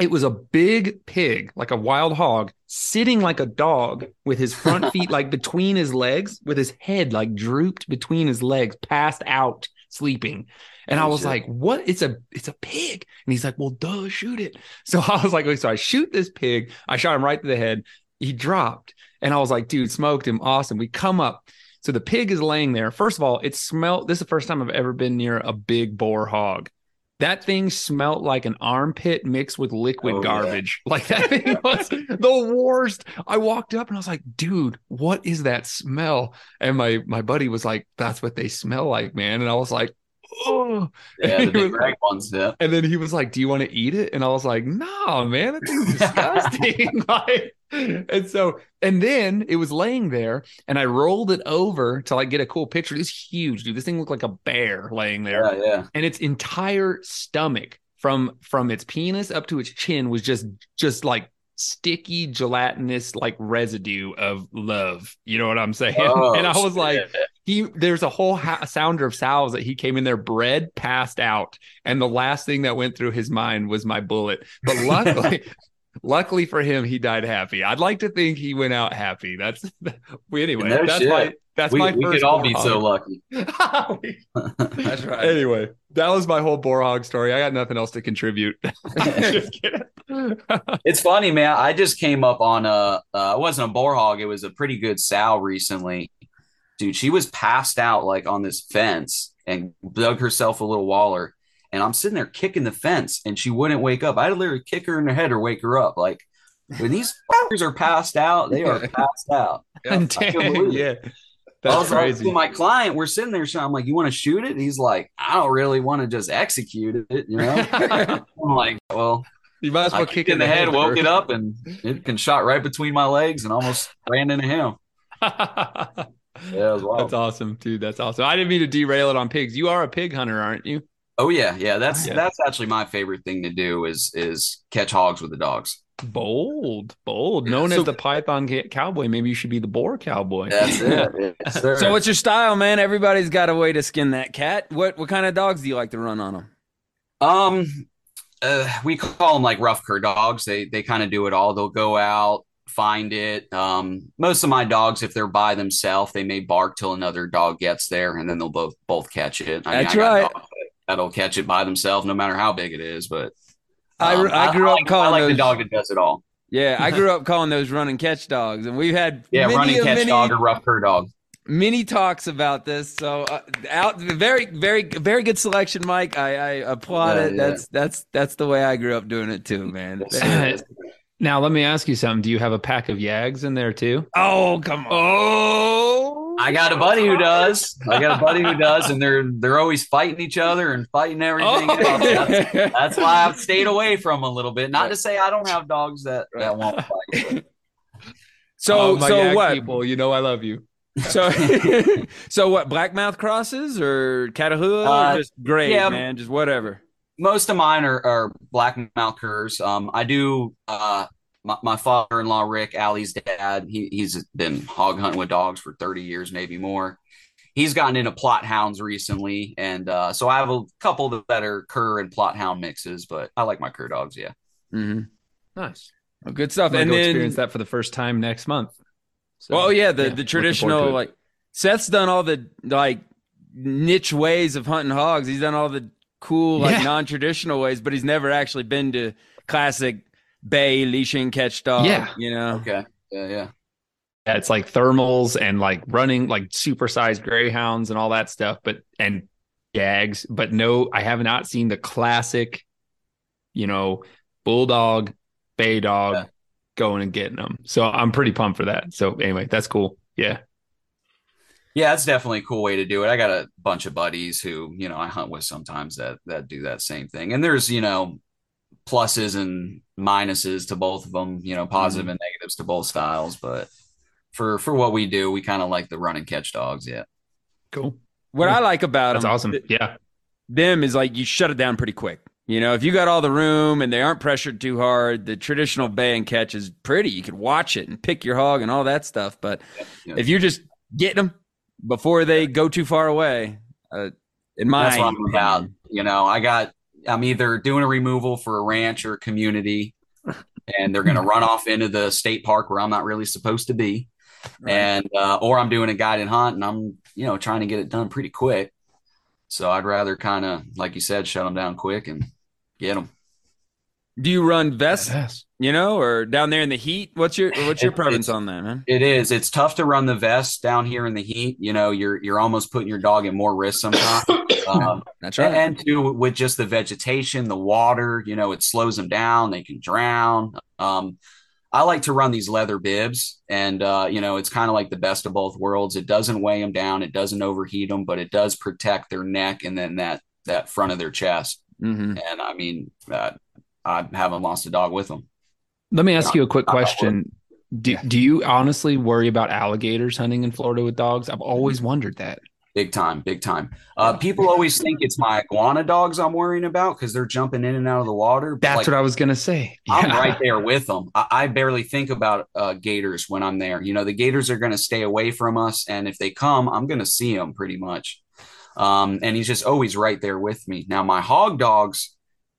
It was a big pig, like a wild hog, sitting like a dog with his front feet like between his legs, with his head like drooped between his legs, passed out, sleeping. And I was shit. like, what? It's a it's a pig. And he's like, well, duh, shoot it. So I was like, okay, so I shoot this pig. I shot him right to the head. He dropped. And I was like, dude, smoked him. Awesome. We come up. So the pig is laying there. First of all, it smelled. This is the first time I've ever been near a big boar hog. That thing smelled like an armpit mixed with liquid Oh, yeah. garbage. Like that thing was the worst. I walked up and I was like, dude, what is that smell? And my my buddy was like, that's what they smell like, man. And I was like, oh. Yeah, And the was ones. Yeah. And then he was like, "Do you want to eat it?" And I was like, "No, man, that thing's disgusting." like, and so, and then it was laying there, and I rolled it over to like get a cool picture. It's huge, dude. This thing looked like a bear laying there, Yeah, yeah. and its entire stomach, from from its penis up to its chin, was just just like sticky, gelatinous, like residue of love. You know what I'm saying? Oh, and I was like, shit. He there's a whole ha- sounder of sows that he came in there bred passed out and the last thing that went through his mind was my bullet but luckily luckily for him he died happy i'd like to think he went out happy that's we anyway No that's shit. my that's we, my we could all be so lucky. That's right. anyway that was my whole boar hog story i got nothing else to contribute Just kidding. It's funny, man. I just came up on a. Uh, it wasn't a boar hog. It was a pretty good sow recently, dude. She was passed out like on this fence and dug herself a little waller. And I'm sitting there kicking the fence, and she wouldn't wake up. I had to literally kick her in the head or wake her up. Like when these fuckers are passed out, they are passed out. And I couldn't dang, yeah I that's was like, crazy to my client, we're sitting there, so I'm like, "You want to shoot it?" He's like, "I don't really want to just execute it," you know. I'm like, "Well, you might as well I kick in the head, woke it up, and it can shot right between my legs and almost ran into him. Up Yeah, it was. That's awesome, dude. That's awesome. I didn't mean to derail it on pigs. You are a pig hunter, aren't you? Oh yeah, yeah. That's Yeah. that's actually my favorite thing to do is is catch hogs with the dogs. Bold, bold. Known So- as the Python cowboy. Maybe you should be the boar cowboy. That's it. Yes. So what's your style, man? Everybody's got a way to skin that cat. What what kind of dogs do you like to run on them? um, uh, we call them like rough cur dogs. They they kind of do it all. They'll go out, find it. Um, most of my dogs, if they're by themselves, they may bark till another dog gets there, and then they'll both both catch it. I That's I right. that- That'll catch it by themselves, no matter how big it is. But I, um, I grew up like, calling I like those. the dog that does it all. Yeah, I grew up calling those run and catch dogs, and we've had Yeah, many, running catch many, dog or rough cur dog. many talks about this. So uh, out, very, very, very good selection, Mike. I, I applaud Yeah, it. yeah. That's that's that's the way I grew up doing it too, man. now let me ask you something. Do you have a pack of yags in there too? Oh come on! Oh, I got a buddy who does. I got a buddy who does, and they're they're always fighting each other and fighting everything. Oh. That's, that's why I've stayed away from them a little bit. Not to say I don't have dogs that that won't fight. so Oh, my so yag what? People, you know I love you. So so what? Blackmouth crosses or Catahoula? Uh, or just great, yeah. man. Just whatever. Most of mine are, are black mouth curs. Um, I do. Uh, my, my father-in-law Rick, Allie's dad, he, he's been hog hunting with dogs for thirty years, maybe more. He's gotten into Plott hounds recently, and uh, so I have a couple that are cur and Plott hound mixes. But I like my cur dogs. Yeah. hmm Nice. good stuff. I'm gonna And go then, experience that for the first time next month. So, well, yeah, the yeah, the traditional forward to it. like Seth's done all the like niche ways of hunting hogs. He's done all the cool like Yeah. non-traditional ways, but he's never actually been to classic bay leashing catch dog. Yeah. you know. Okay. Yeah. Yeah. Yeah, it's like thermals and like running like supersized greyhounds and all that stuff, but and gags. But no, I have not seen the classic, you know, bulldog, bay dog Yeah. going and getting them. So I'm pretty pumped for that. So anyway, that's cool. Yeah. Yeah, that's definitely a cool way to do it. I got a bunch of buddies who, you know, I hunt with sometimes that that do that same thing. And there's, you know, pluses and minuses to both of them, you know, positive and negatives to both styles, but for for what we do, we kind of like the run and catch dogs, yeah. Cool. What I like about That's them, awesome. Yeah. them is like you shut it down pretty quick. You know, if you got all the room and they aren't pressured too hard, the traditional bay and catch is pretty. You could watch it and pick your hog and all that stuff. But Yeah. if you're just getting them before they go too far away, uh, in my That's what I'm about. You know, I got I'm either doing a removal for a ranch or a community, and they're gonna run off into the state park where I'm not really supposed to be. and uh, or I'm doing a guided hunt and I'm you know trying to get it done pretty quick. So I'd rather kind of like you said, shut them down quick and get them. Do you run vest, Yes. You know, or down there in the heat? What's your what's your It- preference on that, man? It is. It's tough to run the vest down here in the heat. You know, you're you're almost putting your dog at more risk sometimes. um, That's and, right. and two, with just the vegetation, the water, you know, it slows them down. They can drown. Um, I like to run these leather bibs, and uh, you know, it's kind of like the best of both worlds. It doesn't weigh them down, it doesn't overheat them, but it does protect their neck and then that that front of their chest. Mhm. And I mean, uh, I haven't lost a dog with them. Let me ask Not- you a quick question. Do, do you honestly worry about alligators hunting in Florida with dogs? I've always wondered that. Big time, big time. Uh, people always think it's my iguana dogs I'm worrying about because they're jumping in and out of the water. That's like, what I was gonna say. I'm right there with them. I, I barely think about uh, gators when I'm there. You know, the gators are going to stay away from us, and if they come, I'm going to see them pretty much. Um, and he's just always right there with me. Now, my hog dogs,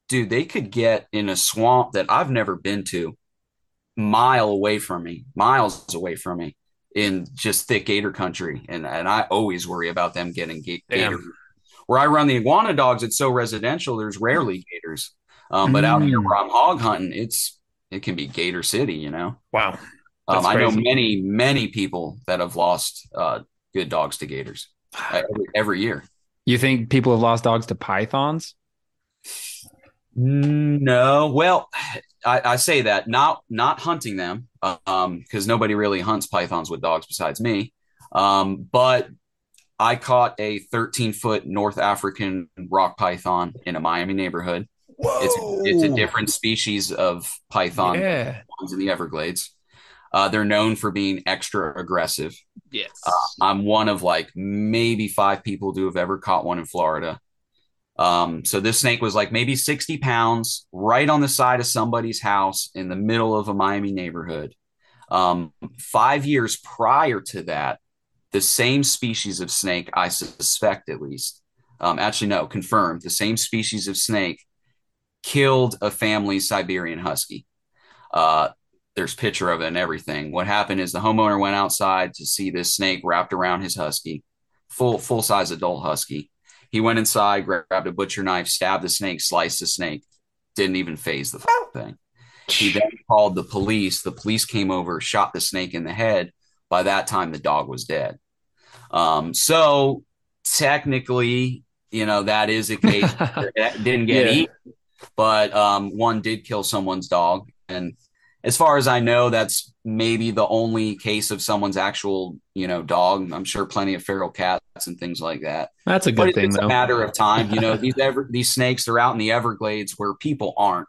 dude, they could get in a swamp that I've never been to, mile away from me, miles away from me, in just thick gator country, and and I always worry about them getting ga- Damn. gator. Where I run the iguana dogs, it's so residential. There's rarely gators. Um, but out here Mm. where I'm hog hunting, it's it can be Gator City, you know. Wow. Um, I know many, many people that have lost uh, good dogs to gators uh, every, every year. You think people have lost dogs to pythons? No, well, I, I say that not not hunting them, um, because nobody really hunts pythons with dogs besides me. Um, but I caught a 13 foot North African rock python in a Miami neighborhood. It's it's a different species of python Yeah. ones in the Everglades. Uh, they're known for being extra aggressive. Yes. I'm one of like maybe five people to have ever caught one in Florida. Um, so this snake was like maybe 60 pounds, right on the side of somebody's house in the middle of a Miami neighborhood. Um, five years prior to that, the same species of snake, I suspect at least, um, actually, no, confirmed, the same species of snake killed a family Siberian husky. Uh, there's picture of it and everything. What happened is the homeowner went outside to see this snake wrapped around his husky, full full size adult husky. He went inside, grabbed a butcher knife, stabbed the snake, sliced the snake. Didn't even phase the thing. He then called the police. The police came over, shot the snake in the head. By that time, the dog was dead. Um, so technically, you know that is a case that didn't get Yeah. eaten, but um, one did kill someone's dog. And as far as I know, that's maybe the only case of someone's actual, you know, dog. I'm sure plenty of feral cats and things like that. That's a But good it's thing, just a matter of time. You know, these ever these snakes are out in the Everglades where people aren't,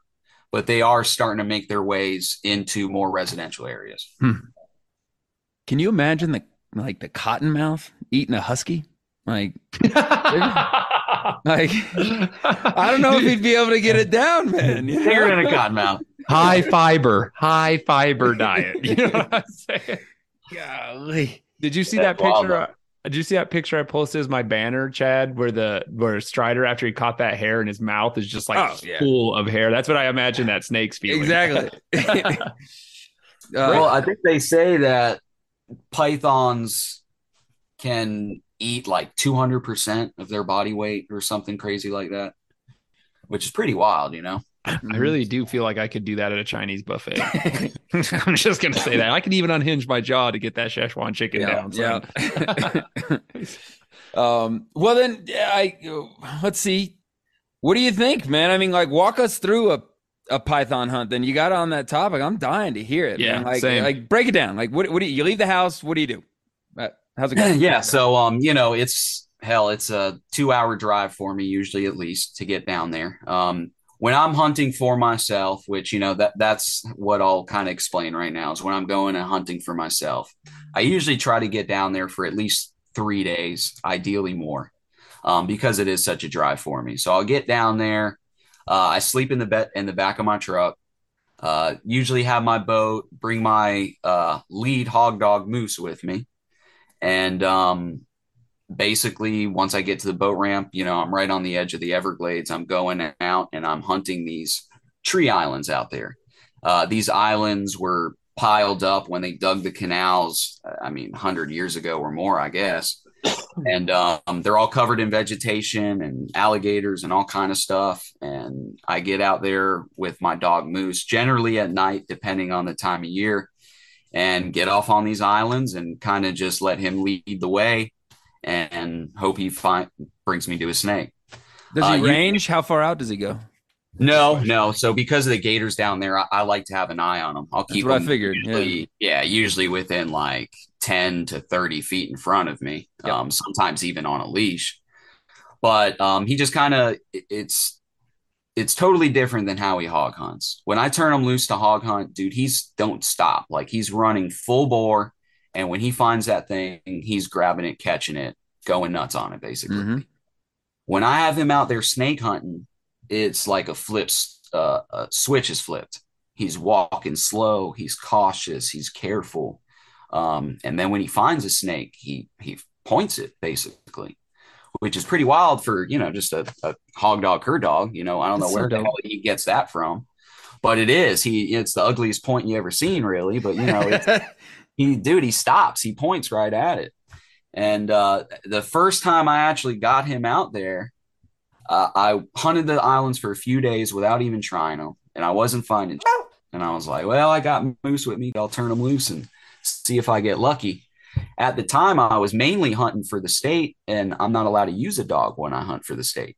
but they are starting to make their ways into more residential areas. Hmm. Can you imagine the like the cottonmouth eating a husky? Like, like I don't know if he'd be able to get it down, man. you Bigger know? than a cottonmouth. High fiber, high fiber diet. You know what I'm saying? Golly. Did you see That's that wild, picture? Did you see that picture I posted as my banner, Chad, where the where Strider after he caught that hare in his mouth is just like Oh, yeah. full of hair. That's what I imagine that snake's feeling. Exactly. Uh, well, I think they say that pythons can eat like 200% of their body weight or something crazy like that, which is pretty wild, you know? I really do feel like I could do that at a Chinese buffet. I'm just gonna say that I could even unhinge my jaw to get that Szechuan chicken Yeah, down. son. yeah. um, well, then, I let's see. What do you think, man? I mean, like, walk us through a, a python hunt. Then you got on that topic. I'm dying to hear it. Yeah, man. like, same. like break it down. Like, what? What do you, you leave the house? What do you do? Uh, How's it going? yeah. So, um, you know, it's hell, it's a two hour drive for me, usually at least, to get down there. Um, when I'm hunting for myself, which you know that that's what I'll kind of explain right now is when I'm going and hunting for myself. I usually try to get down there for at least three days, ideally more, um, because it is such a drive for me. So I'll get down there. Uh, I sleep in the bed in the back of my truck. Uh, usually have my boat, bring my uh, lead hog dog moose with me, and um, basically once I get to the boat ramp, you know, I'm right on the edge of the Everglades. I'm going out and I'm hunting these tree islands out there. Uh, these islands were piled up when they dug the canals. I mean, 100 years ago or more, I guess. And um, they're all covered in vegetation and alligators and all kind of stuff. And I get out there with my dog Moose, generally at night, depending on the time of year, and get off on these islands and kind of just let him lead the way and hope he find brings me to a snake. Does Uh, he you- range? How far out does he go? No, no. So because of the gators down there, I, I like to have an eye on them. I'll keep what I figured, Usually, yeah. usually within like ten to thirty feet in front of me. Yep. Um, sometimes even on a leash. but um, he just kind of it's it's totally different than how he hog hunts. When I turn him loose to hog hunt, dude, he's don't stop. Like he's running full bore, and when he finds that thing, he's grabbing it, catching it, going nuts on it, basically. Mm-hmm. When I have him out there snake hunting, it's like a flips uh, a switch is flipped. He's walking slow, he's cautious, he's careful. Um, and then when he finds a snake, he he points it basically, which is pretty wild for you know just a, a hog dog cur dog. You know, I don't know That's where so the hell he gets that from, but it is he. It's the ugliest point you ever seen, really. But you know, it's, he dude, he stops, he points right at it. And uh, the first time I actually got him out there, uh, I hunted the islands for a few days without even trying them, and I wasn't finding. And I was like, well, I got moose with me. I'll turn them loose and see if I get lucky. At the time, I was mainly hunting for the state, and I'm not allowed to use a dog when I hunt for the state.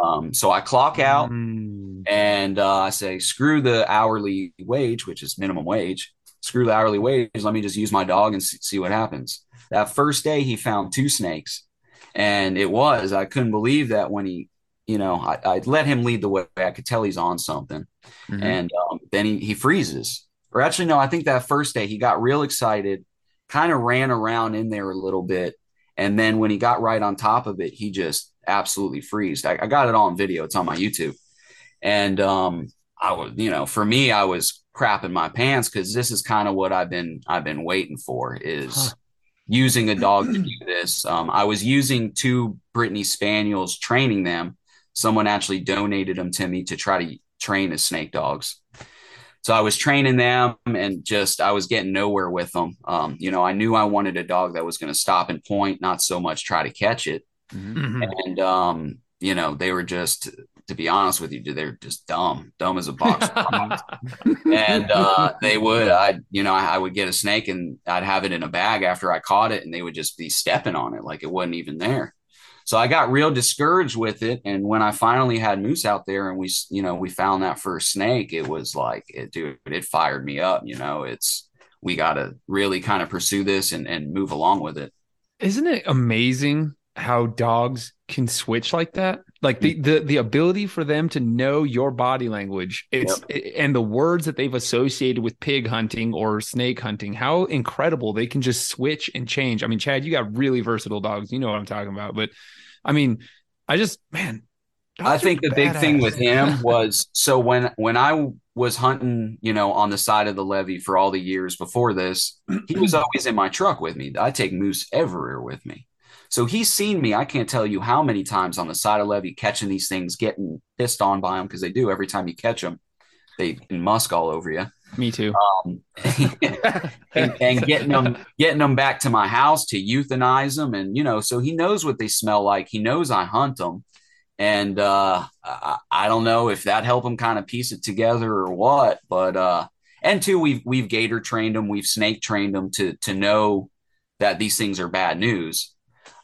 Um, so I clock out Mm. and uh, I say, screw the hourly wage, which is minimum wage. Screw the hourly wage. Let me just use my dog and see, what happens. That first day, he found two snakes, and it was I couldn't believe that when he, you know, I, I let him lead the way. I could tell he's on something, Mhm. and um, then he he freezes. Or actually, no, I think that first day he got real excited, kind of ran around in there a little bit, and then when he got right on top of it, he just absolutely freezed. I, I got it all on video. It's on my YouTube. And um, I was, you know, for me, I was crapping my pants because this is kind of what I've been I've been waiting for is Huh. using a dog to do this. Um, I was using two Brittany Spaniels, training them. Someone actually donated them to me to try to train as snake dogs. So I was training them and just I was getting nowhere with them. Um, you know, I knew I wanted a dog that was going to stop and point, not so much try to catch it Mhm. Mhm. and um, you know, they were just, to be honest with you, they're just dumb, dumb as a box. and uh, they would, I, you know, I, I would get a snake and I'd have it in a bag after I caught it, and they would just be stepping on it like it wasn't even there. So I got real discouraged with it, and when I finally had moose out there, and we, you know, we found that first snake, it was like, it, dude, it fired me up. You know, it's we got to really kind of pursue this and and move along with it. Isn't it amazing how dogs can switch like that? Like the mm. the the ability for them to know your body language, it's and the words that they've associated with pig hunting or snake hunting. How incredible they can just switch and change. I mean, Chad, you got really versatile dogs. You know what I'm talking about. But I mean, I just man, I think the big thing with him was so when when I was hunting, you know, on the side of the levee for all the years before this, he was always in my truck with me. I take Moose everywhere with me. So he's seen me. I can't tell you how many times on the side of levee catching these things, getting pissed on by them because they do every time you catch them, they musk all over you. Me too. Um, and, and getting them getting them back to my house to euthanize them and you know so he knows what they smell like he knows i hunt them and uh i, I don't know if that helped him kind of piece it together or what but uh and two we've we've gator trained them we've snake trained them to to know that these things are bad news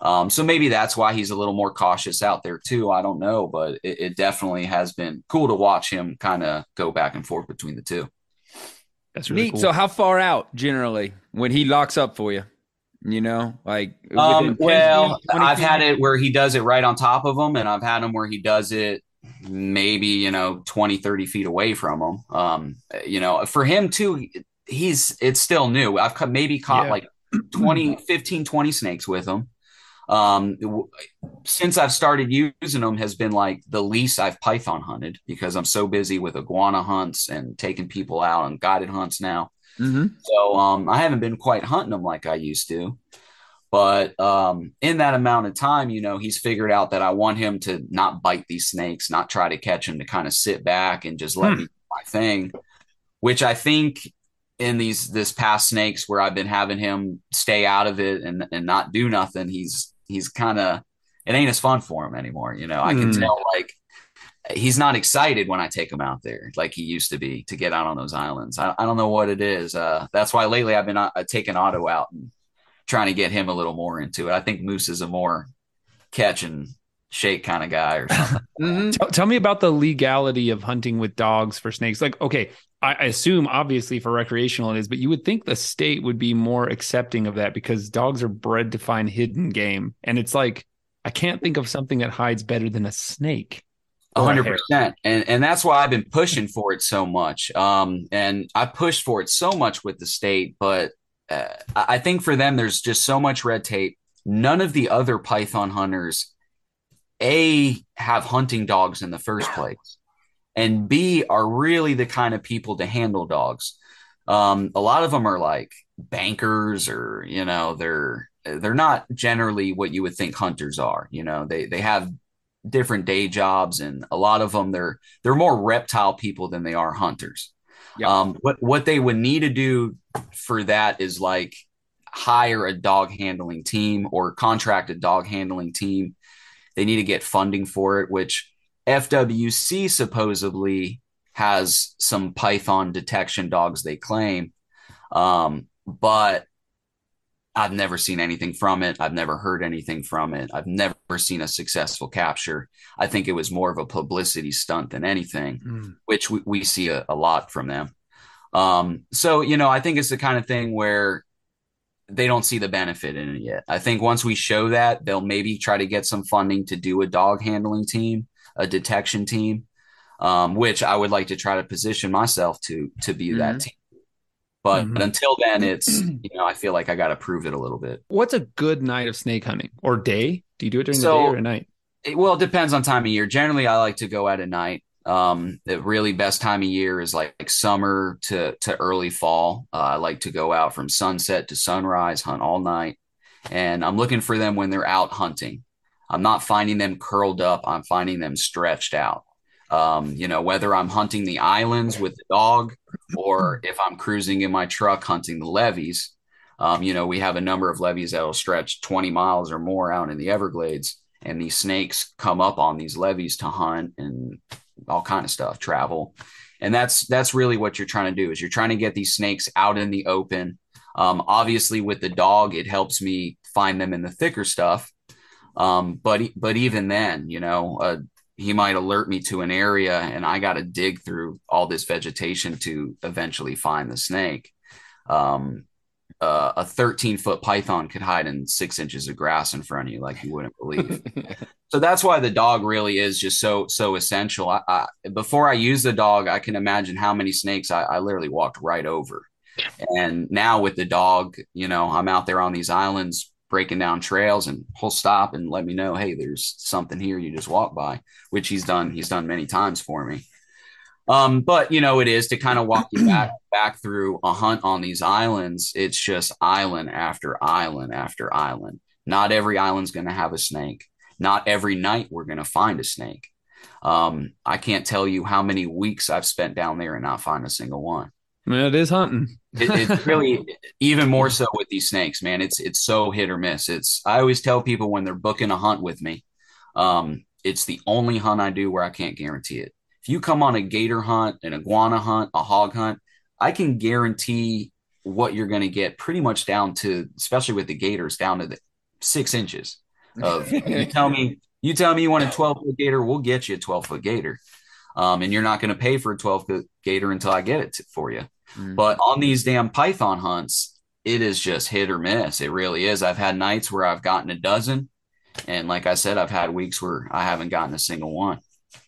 um so maybe that's why he's a little more cautious out there too i don't know but it, it definitely has been cool to watch him kind of go back and forth between the two That's really Neat. cool. So, how far out generally when he locks up for you? You know, like Um, well, I've had it where he does it right on top of him, and I've had him where he does it maybe, you know, 20, 30 feet away from him Um, you know, for him too, he's, it's still new. I've maybe caught Yeah. like 20, 15, 20 snakes with him. Um, w- since I've started using them has been like the least I've python hunted because I'm so busy with iguana hunts and taking people out on guided hunts now. Mhm. So um, I haven't been quite hunting them like I used to. But um, in that amount of time, you know, he's figured out that I want him to not bite these snakes, not try to catch them, to kind of sit back and just let Hmm. me do my thing. Which I think in these this past snakes where I've been having him stay out of it and and not do nothing, he's he's kind of it ain't as fun for him anymore. You know, I can Hmm. tell like he's not excited when I take him out there like he used to be to get out on those islands. I, I don't know what it is. Uh, that's why lately I've been uh, taking Otto out and trying to get him a little more into it. I think Moose is a more catch and shake kind of guy or something. Mhm. Tell, tell me about the legality of hunting with dogs for snakes. Like, okay, I, I assume obviously for recreational it is, but you would think the state would be more accepting of that because dogs are bred to find hidden game. And it's like, I can't think of something that hides better than a snake. A 100% and and that's why I've been pushing for it so much. Um, and I pushed for it so much with the state, but uh, I I think for them, there's just so much red tape. None of the other python hunters, a have hunting dogs in the first place, and b are really the kind of people to handle dogs. Um, a lot of them are like bankers, or you know, they're they're not generally what you would think hunters are. You know, they they have different day jobs and a lot of them they're they're more reptile people than they are hunters Yep. um what what they would need to do for that is like hire a dog handling team or contract a dog handling team they need to get funding for it which fwc supposedly has some python detection dogs they claim um but I've never seen anything from it. I've never heard anything from it. I've never seen a successful capture. I think it was more of a publicity stunt than anything, Mm. which we, we see a, a lot from them. Um, so, you know, I think it's the kind of thing where they don't see the benefit in it yet. I think once we show that, they'll maybe try to get some funding to do a dog handling team, a detection team, um, which I would like to try to position myself to to be that team. But Mhm. until then, it's you know I feel like I got to prove it a little bit. What's a good night of snake hunting or day? Do you do it during So- the day or at night? It, well, it depends on time of year. Generally, I like to go out at night. Um, the really best time of year is like, summer to to early fall. Uh, I like to go out from sunset to sunrise, hunt all night, and I'm looking for them when they're out hunting. I'm not finding them curled up. I'm finding them stretched out. Um, you know, whether I'm hunting the islands with the dog or if I'm cruising in my truck hunting the levees. Um, you know, we have a number of levees that'll stretch 20 miles or more out in the Everglades, and these snakes come up on these levees to hunt and all kind of stuff, travel. And that's that's really what you're trying to do is you're trying to get these snakes out in the open. Um, obviously, with the dog, it helps me find them in the thicker stuff. Um, but but even then, you know, uh, he might alert me to an area, and I got to dig through all this vegetation to eventually find the snake. Um, uh, a 13 foot python could hide in six inches of grass in front of you, like you wouldn't believe. so that's why the dog really is just so so essential. I, I, before I use the dog, I can imagine how many snakes I, I literally walked right over. And now with the dog, you know, I'm out there on these islands breaking down trails and he'll stop and let me know, hey, there's something here you just walk by, which he's done. He's done many times for me. Um, but you know, it is to kind of walk you back back through a hunt on these islands. It's just island after island after island. Not every island's going to have a snake. Not every night we're going to find a snake. Um, I can't tell you how many weeks I've spent down there and not find a single one. I mean, it is hunting. It, it's really even more so with these snakes, man. It's it's so hit or miss. It's I always tell people when they're booking a hunt with me, um, it's the only hunt I do where I can't guarantee it. If you come on a gator hunt, an iguana hunt, a hog hunt, I can guarantee what you're going to get pretty much down to, especially with the gators, down to the six inches of. you tell me, you tell me you want a 12 foot gator, we'll get you a 12 foot gator, um, and you're not going to pay for a 12 foot gator until I get it to, for you. Mm. But on these damn python hunts, it is just hit or miss. It really is. I've had nights where I've gotten a dozen, and like I said, I've had weeks where I haven't gotten a single one.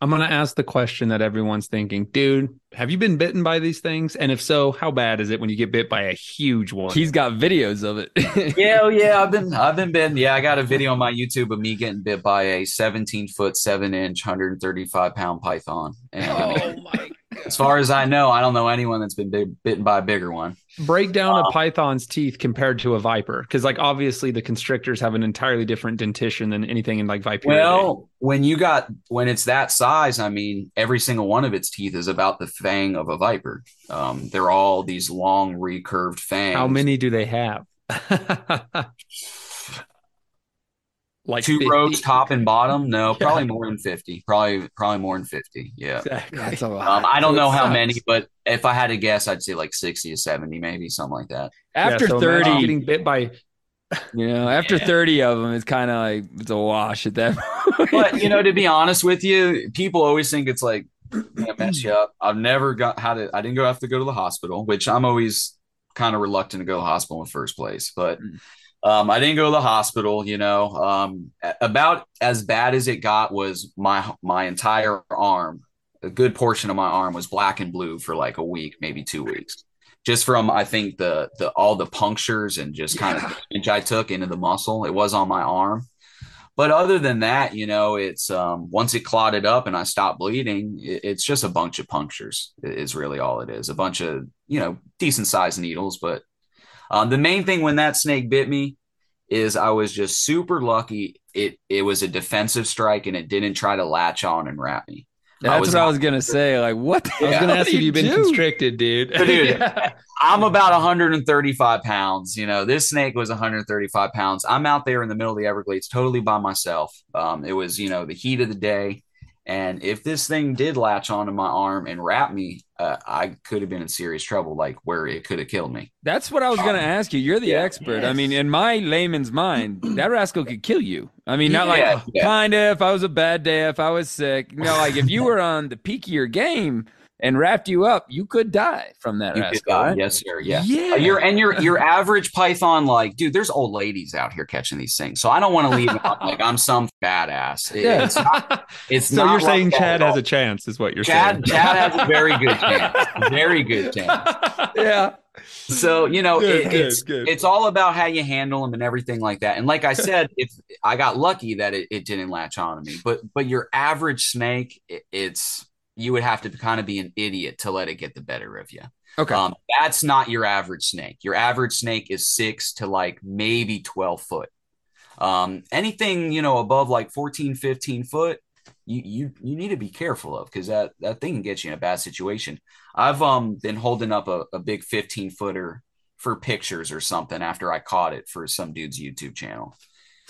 I'm going to ask the question that everyone's thinking, dude, have you been bitten by these things? And if so, how bad is it when you get bit by a huge one? He's got videos of it. yeah, oh, yeah, I've been, I've been bitten. Yeah, I got a video on my YouTube of me getting bit by a 17 foot, seven inch, 135 pound python. And I mean, my as far as I know, I don't know anyone that's been big, bitten by a bigger one. Break down Wow. a python's teeth compared to a viper. Because, like, obviously the constrictors have an entirely different dentition than anything in like viper. Well, when you got when it's that size, I mean, every single one of its teeth is about the fang of a viper. Um, they're all these long, recurved fangs. how many do they have? like Two 50? rows, top and bottom? No, Yeah. probably more than fifty. Probably, probably more than fifty. Yeah. Exactly. That's a lot. Um, I don't So it know how sucks. many, but if I had to guess, I'd say like sixty to seventy, maybe something like that. After Yeah, so imagine 30, getting bit by you know, after 30 of them, it's kind of like it's a wash at that point. But you know, to be honest with you, people always think it's like gonna mess you up. I've never got had it. I didn't go have to go to the hospital, which I'm always kind of reluctant to go to the hospital in the first place. But um, I didn't go to the hospital. You know, um, about as bad as it got was my my entire arm. A good portion of my arm was black and blue for like a week, maybe two weeks, just from I think the the all the punctures and just kind of damage I took into the muscle. It was on my arm. But other than that, you know, it's um, once it clotted up and I stopped bleeding, it, it's just a bunch of punctures. Is really all it is. A bunch of you know decent sized needles. But um, the main thing when that snake bit me is I was just super lucky. It it was a defensive strike and it didn't try to latch on and wrap me. That's I what I was gonna say. Like, what? I was gonna ask if you've been do? constricted, dude. dude, yeah. I'm about 135 pounds. You know, this snake was 135 pounds. I'm out there in the middle of the Everglades, totally by myself. Um, it was, you know, the heat of the day. And if this thing did latch onto my arm and wrap me, uh, I could have been in serious trouble, like where it could have killed me. That's what I was going to ask you. You're the yeah, expert. Yes. I mean, in my layman's mind, that rascal could kill you. I mean, not yeah, like yeah. kind of if I was a bad day, if I was sick. You know, like if you were on the peak of your game, and wrapped you up, you could die from that you rascal. Right? Yes, sir. Yeah. Yeah. Uh, you're and your your average python, like, dude, there's old ladies out here catching these things. So I don't want to leave like I'm some badass. It, yeah. It's not, it's so not you're saying Chad has a chance, is what you're Chad, saying. Chad has a very good chance. Very good chance. yeah. So you know, good, it, good, it's good. it's all about how you handle them and everything like that. And like I said, if I got lucky that it, it didn't latch on to me, but but your average snake, it, it's you would have to kind of be an idiot to let it get the better of you. Okay. Um, that's not your average snake. Your average snake is six to like maybe 12 foot. Um, anything, you know, above like 14, 15 foot, you, you, you need to be careful of because that, that thing can get you in a bad situation. I've um, been holding up a, a big 15 footer for pictures or something after I caught it for some dude's YouTube channel.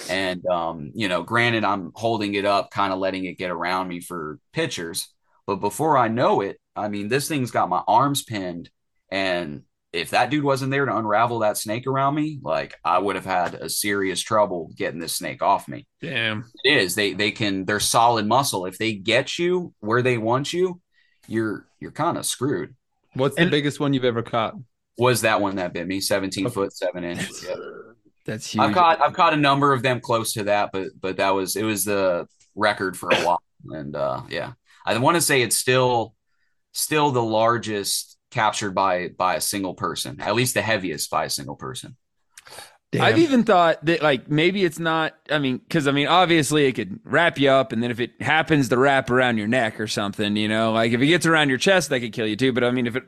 And, um, you know, granted, I'm holding it up, kind of letting it get around me for pictures but before I know it, I mean, this thing's got my arms pinned. And if that dude wasn't there to unravel that snake around me, like I would have had a serious trouble getting this snake off me. Damn. It is. They they can they're solid muscle. If they get you where they want you, you're you're kind of screwed. What's the biggest one you've ever caught? Was that one that bit me? 17 okay. foot, seven inches. Yep. That's huge. I've caught I've caught a number of them close to that, but but that was it was the record for a while. And uh yeah. I want to say it's still still the largest captured by by a single person, at least the heaviest by a single person. Damn. I've even thought that like maybe it's not. I mean, because I mean, obviously it could wrap you up, and then if it happens to wrap around your neck or something, you know, like if it gets around your chest, that could kill you too. But I mean, if it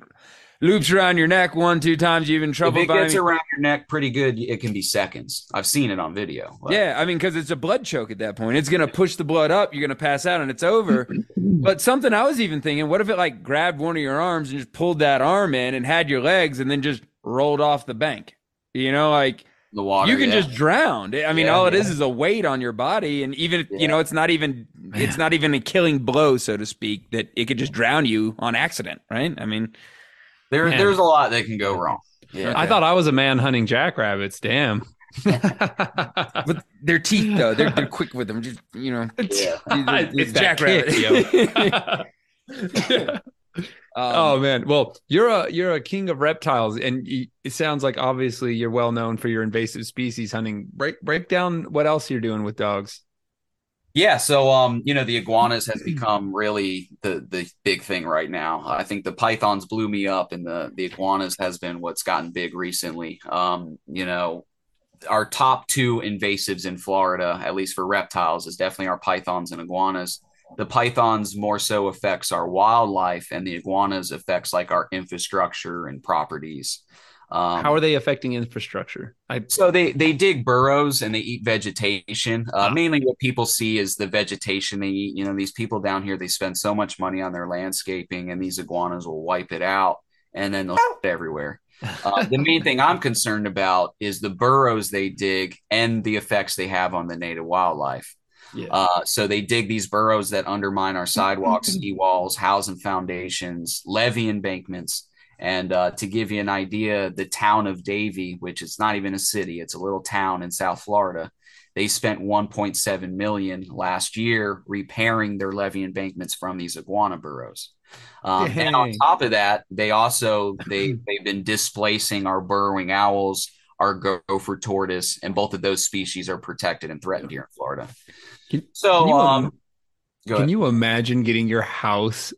loops around your neck one, two times, you even trouble. If it gets around your neck pretty good, it can be seconds. I've seen it on video. Yeah, I mean, because it's a blood choke at that point. It's gonna push the blood up. You're gonna pass out, and it's over. but something I was even thinking: what if it like grabbed one of your arms and just pulled that arm in and had your legs, and then just rolled off the bank? You know, like the water. You can yeah. just drown. I mean, yeah, all it yeah. is is a weight on your body, and even you know, it's not even it's not even a killing blow, so to speak, that it could just drown you on accident, right? I mean. There, there's a lot that can go wrong. Yeah. I thought I was a man hunting jackrabbits. Damn. but their teeth though, they're they're quick with them. Just you know, yeah. it's jackrabbit. um, oh man, well you're a you're a king of reptiles, and you, it sounds like obviously you're well known for your invasive species hunting. Break break down what else you're doing with dogs. Yeah, so um, you know, the iguanas has become really the the big thing right now. I think the pythons blew me up, and the the iguanas has been what's gotten big recently. Um, you know, our top two invasives in Florida, at least for reptiles, is definitely our pythons and iguanas. The pythons more so affects our wildlife, and the iguanas affects like our infrastructure and properties. Um, How are they affecting infrastructure? I... So they they dig burrows and they eat vegetation. Uh, ah. Mainly, what people see is the vegetation they eat. You know, these people down here they spend so much money on their landscaping, and these iguanas will wipe it out, and then they'll everywhere. Uh, the main thing I'm concerned about is the burrows they dig and the effects they have on the native wildlife. Yeah. Uh, so they dig these burrows that undermine our sidewalks, ski walls, housing foundations, levee embankments and uh, to give you an idea, the town of Davie, which is not even a city, it's a little town in South Florida, they spent 1.7 million last year repairing their levee embankments from these iguana burrows. Um, and on top of that, they also they they've been displacing our burrowing owls, our gopher tortoise, and both of those species are protected and threatened here in Florida. Can, so, can you, um, can you imagine getting your house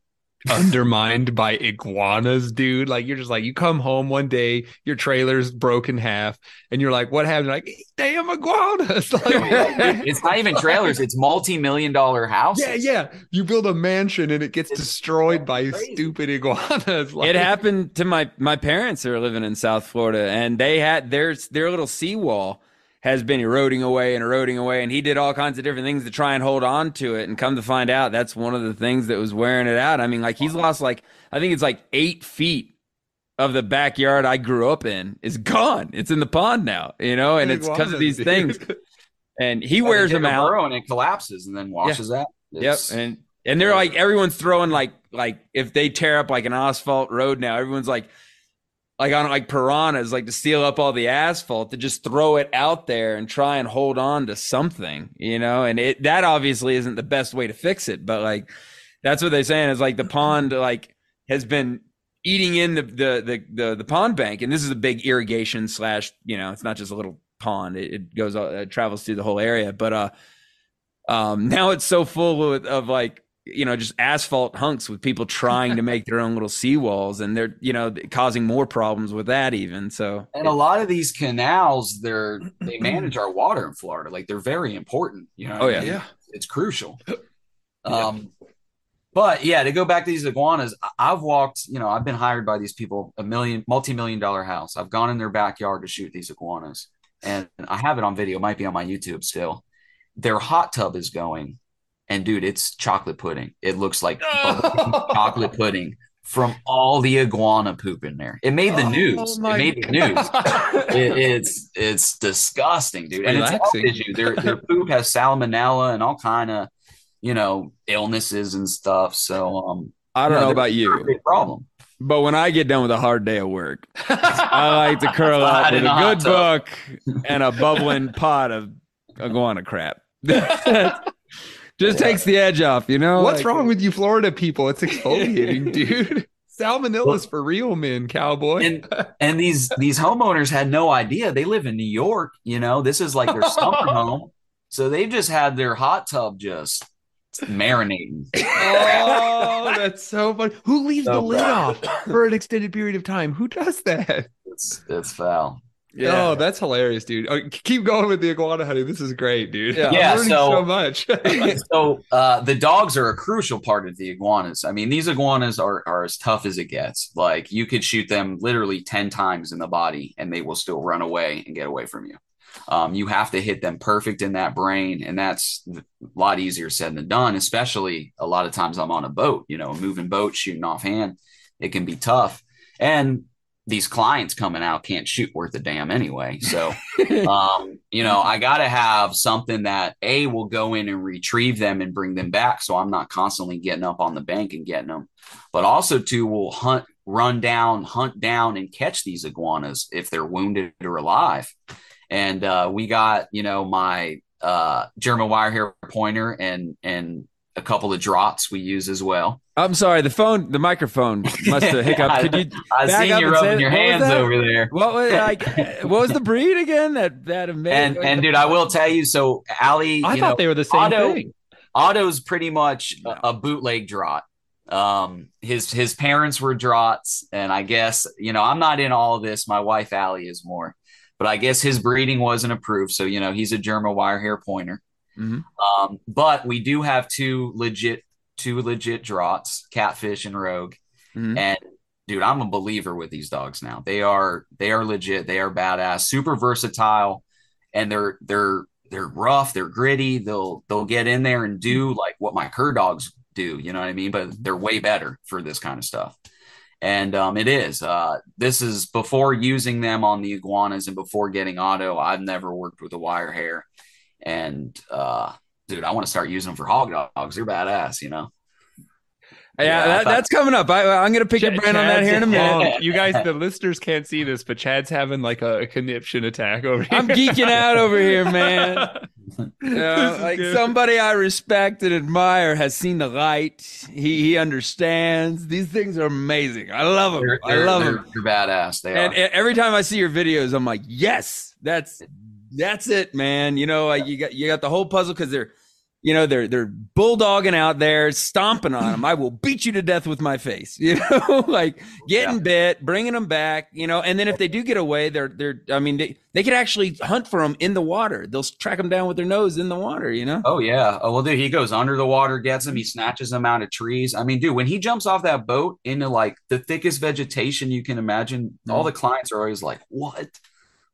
undermined by iguanas, dude. Like you're just like you come home one day, your trailer's broken half, and you're like, "What happened?" Like, damn iguanas! Like, it's not even trailers; it's multi-million dollar houses. Yeah, yeah. You build a mansion and it gets it's destroyed by crazy. stupid iguanas. Like, it happened to my my parents who are living in South Florida, and they had their their little seawall has been eroding away and eroding away. And he did all kinds of different things to try and hold on to it. And come to find out, that's one of the things that was wearing it out. I mean, like he's lost like, I think it's like eight feet of the backyard I grew up in is gone. It's in the pond now, you know, and it's because of these things. And he wears them out. And it collapses and then washes yeah. out. It's, yep. And, and they're like, everyone's throwing like, like if they tear up like an asphalt road now, everyone's like, like on like piranhas, like to steal up all the asphalt, to just throw it out there and try and hold on to something, you know. And it that obviously isn't the best way to fix it, but like that's what they're saying is like the pond like has been eating in the the the the, the pond bank, and this is a big irrigation slash, you know, it's not just a little pond; it, it goes it travels through the whole area, but uh, um, now it's so full of, of like you know, just asphalt hunks with people trying to make their own little seawalls and they're, you know, causing more problems with that even. So, and a lot of these canals, they're, they manage our water in Florida. Like they're very important, you know. Oh, yeah. I mean? Yeah. It's crucial. Um, but yeah, to go back to these iguanas, I've walked, you know, I've been hired by these people a million, multi million dollar house. I've gone in their backyard to shoot these iguanas and I have it on video, it might be on my YouTube still. Their hot tub is going and dude, it's chocolate pudding. It looks like chocolate pudding from all the iguana poop in there. It made the oh, news. It made the news. it, it's it's disgusting, dude. And Relaxing. it's you. Their their poop has salmonella and all kind of you know illnesses and stuff. So um, I don't know, know about you. Problem. But when I get done with a hard day of work, I like to curl up with a good book and a bubbling pot of iguana crap. Just yeah. takes the edge off, you know. What's like, wrong with you, Florida people? It's exfoliating, dude. Salmonella's for real, men, cowboy. And and these these homeowners had no idea. They live in New York, you know. This is like their summer home, so they've just had their hot tub just marinating. oh, that's so funny. Who leaves so the lid off for an extended period of time? Who does that? It's it's foul. Yeah. Oh, that's hilarious, dude. Oh, keep going with the iguana honey. This is great, dude. Yeah, yeah so, so much. so uh, the dogs are a crucial part of the iguanas. I mean, these iguanas are, are as tough as it gets. Like you could shoot them literally 10 times in the body and they will still run away and get away from you. Um, you have to hit them perfect in that brain, and that's a lot easier said than done. Especially a lot of times I'm on a boat, you know, a moving boat, shooting offhand, it can be tough. And these clients coming out can't shoot worth a damn anyway. So, um, you know, I got to have something that A will go in and retrieve them and bring them back. So I'm not constantly getting up on the bank and getting them, but also to will hunt, run down, hunt down and catch these iguanas if they're wounded or alive. And uh, we got, you know, my uh, German wire hair pointer and, and a couple of drahthaars we use as well. I'm sorry, the phone, the microphone must have hiccuped. Could you? I seen you rubbing your hands over there. What was like? what was the breed again? That that amazing. And and dude, I will tell you. So Ali, I thought know, they were the same Otto, thing. Otto's pretty much a, a bootleg drahthaar. Um, his his parents were drahthaars, and I guess you know I'm not in all of this. My wife Ali is more, but I guess his breeding wasn't approved. So you know he's a German wire hair pointer. Mm-hmm. Um, but we do have two legit, two legit drahthaars, catfish and rogue. Mm-hmm. And dude, I'm a believer with these dogs now. They are, they are legit. They are badass, super versatile, and they're they're they're rough. They're gritty. They'll they'll get in there and do like what my cur dogs do. You know what I mean? But they're way better for this kind of stuff. And um, it is. Uh, this is before using them on the iguanas and before getting Otto. I've never worked with a wire hair and uh, dude, I want to start using them for hog dogs. They're badass, you know. Yeah, Yeah, that, thought- that's coming up. I, I'm going to pick your Ch- brain on that here in a minute. You guys, the listeners can't see this, but Chad's having like a, a conniption attack over here. I'm geeking out over here, man. You know, like good. somebody I respect and admire has seen the light. He he understands. These things are amazing. I love them. They're, I they're- love they're, them. They're badass. They And, are. and every time I see your videos, I'm like, yes, that's that's it, man. You know, you got you got the whole puzzle because they're, you know, they're they're bulldogging out there, stomping on them. I will beat you to death with my face. You know, like getting bit, bringing them back. You know, and then if they do get away, they're they're. I mean, they they could actually hunt for them in the water. They'll track them down with their nose in the water. You know. Oh yeah. Oh well, dude, he goes under the water, gets him. He snatches them out of trees. I mean, dude, when he jumps off that boat into like the thickest vegetation you can imagine, all Mhm. the clients are always like, "What?"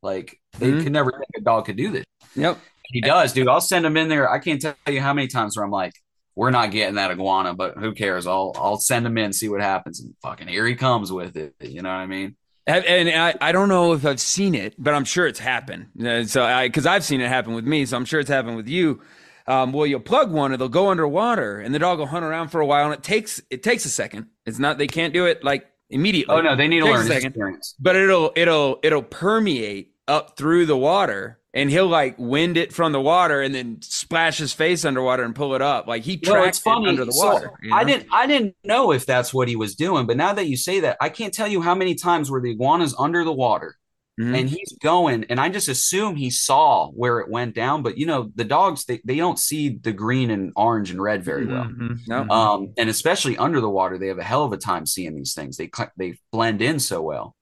Like they Mhm. could never think a dog could do this. Yep. He does, dude. I'll send him in there. I can't tell you how many times where I'm like, "We're not getting that iguana," but who cares? I'll I'll send him in, see what happens, and fucking here he comes with it. You know what I mean? And I, I don't know if I've seen it, but I'm sure it's happened. So I, because I've seen it happen with me, so I'm sure it's happened with you. Um, well, you'll plug one, and they'll go underwater, and the dog will hunt around for a while, and it takes it takes a second. It's not they can't do it like immediately. Oh no, they need to learn second. but it'll it'll it'll permeate up through the water, and he'll like wind it from the water, and then splash his face underwater and pull it up. Like he No, tracks it's funny. it under the So, water. you I didn't I didn't know if that's what he was doing, but now that you say that, I can't tell you how many times where the iguana's under the water Mhm. and he's going, and I just assume he saw where it went down. But you know, the dogs they, they don't see the green and orange and red very well. Mhm. No. Um, and especially under the water, they have a hell of a time seeing these things. They they blend in so well.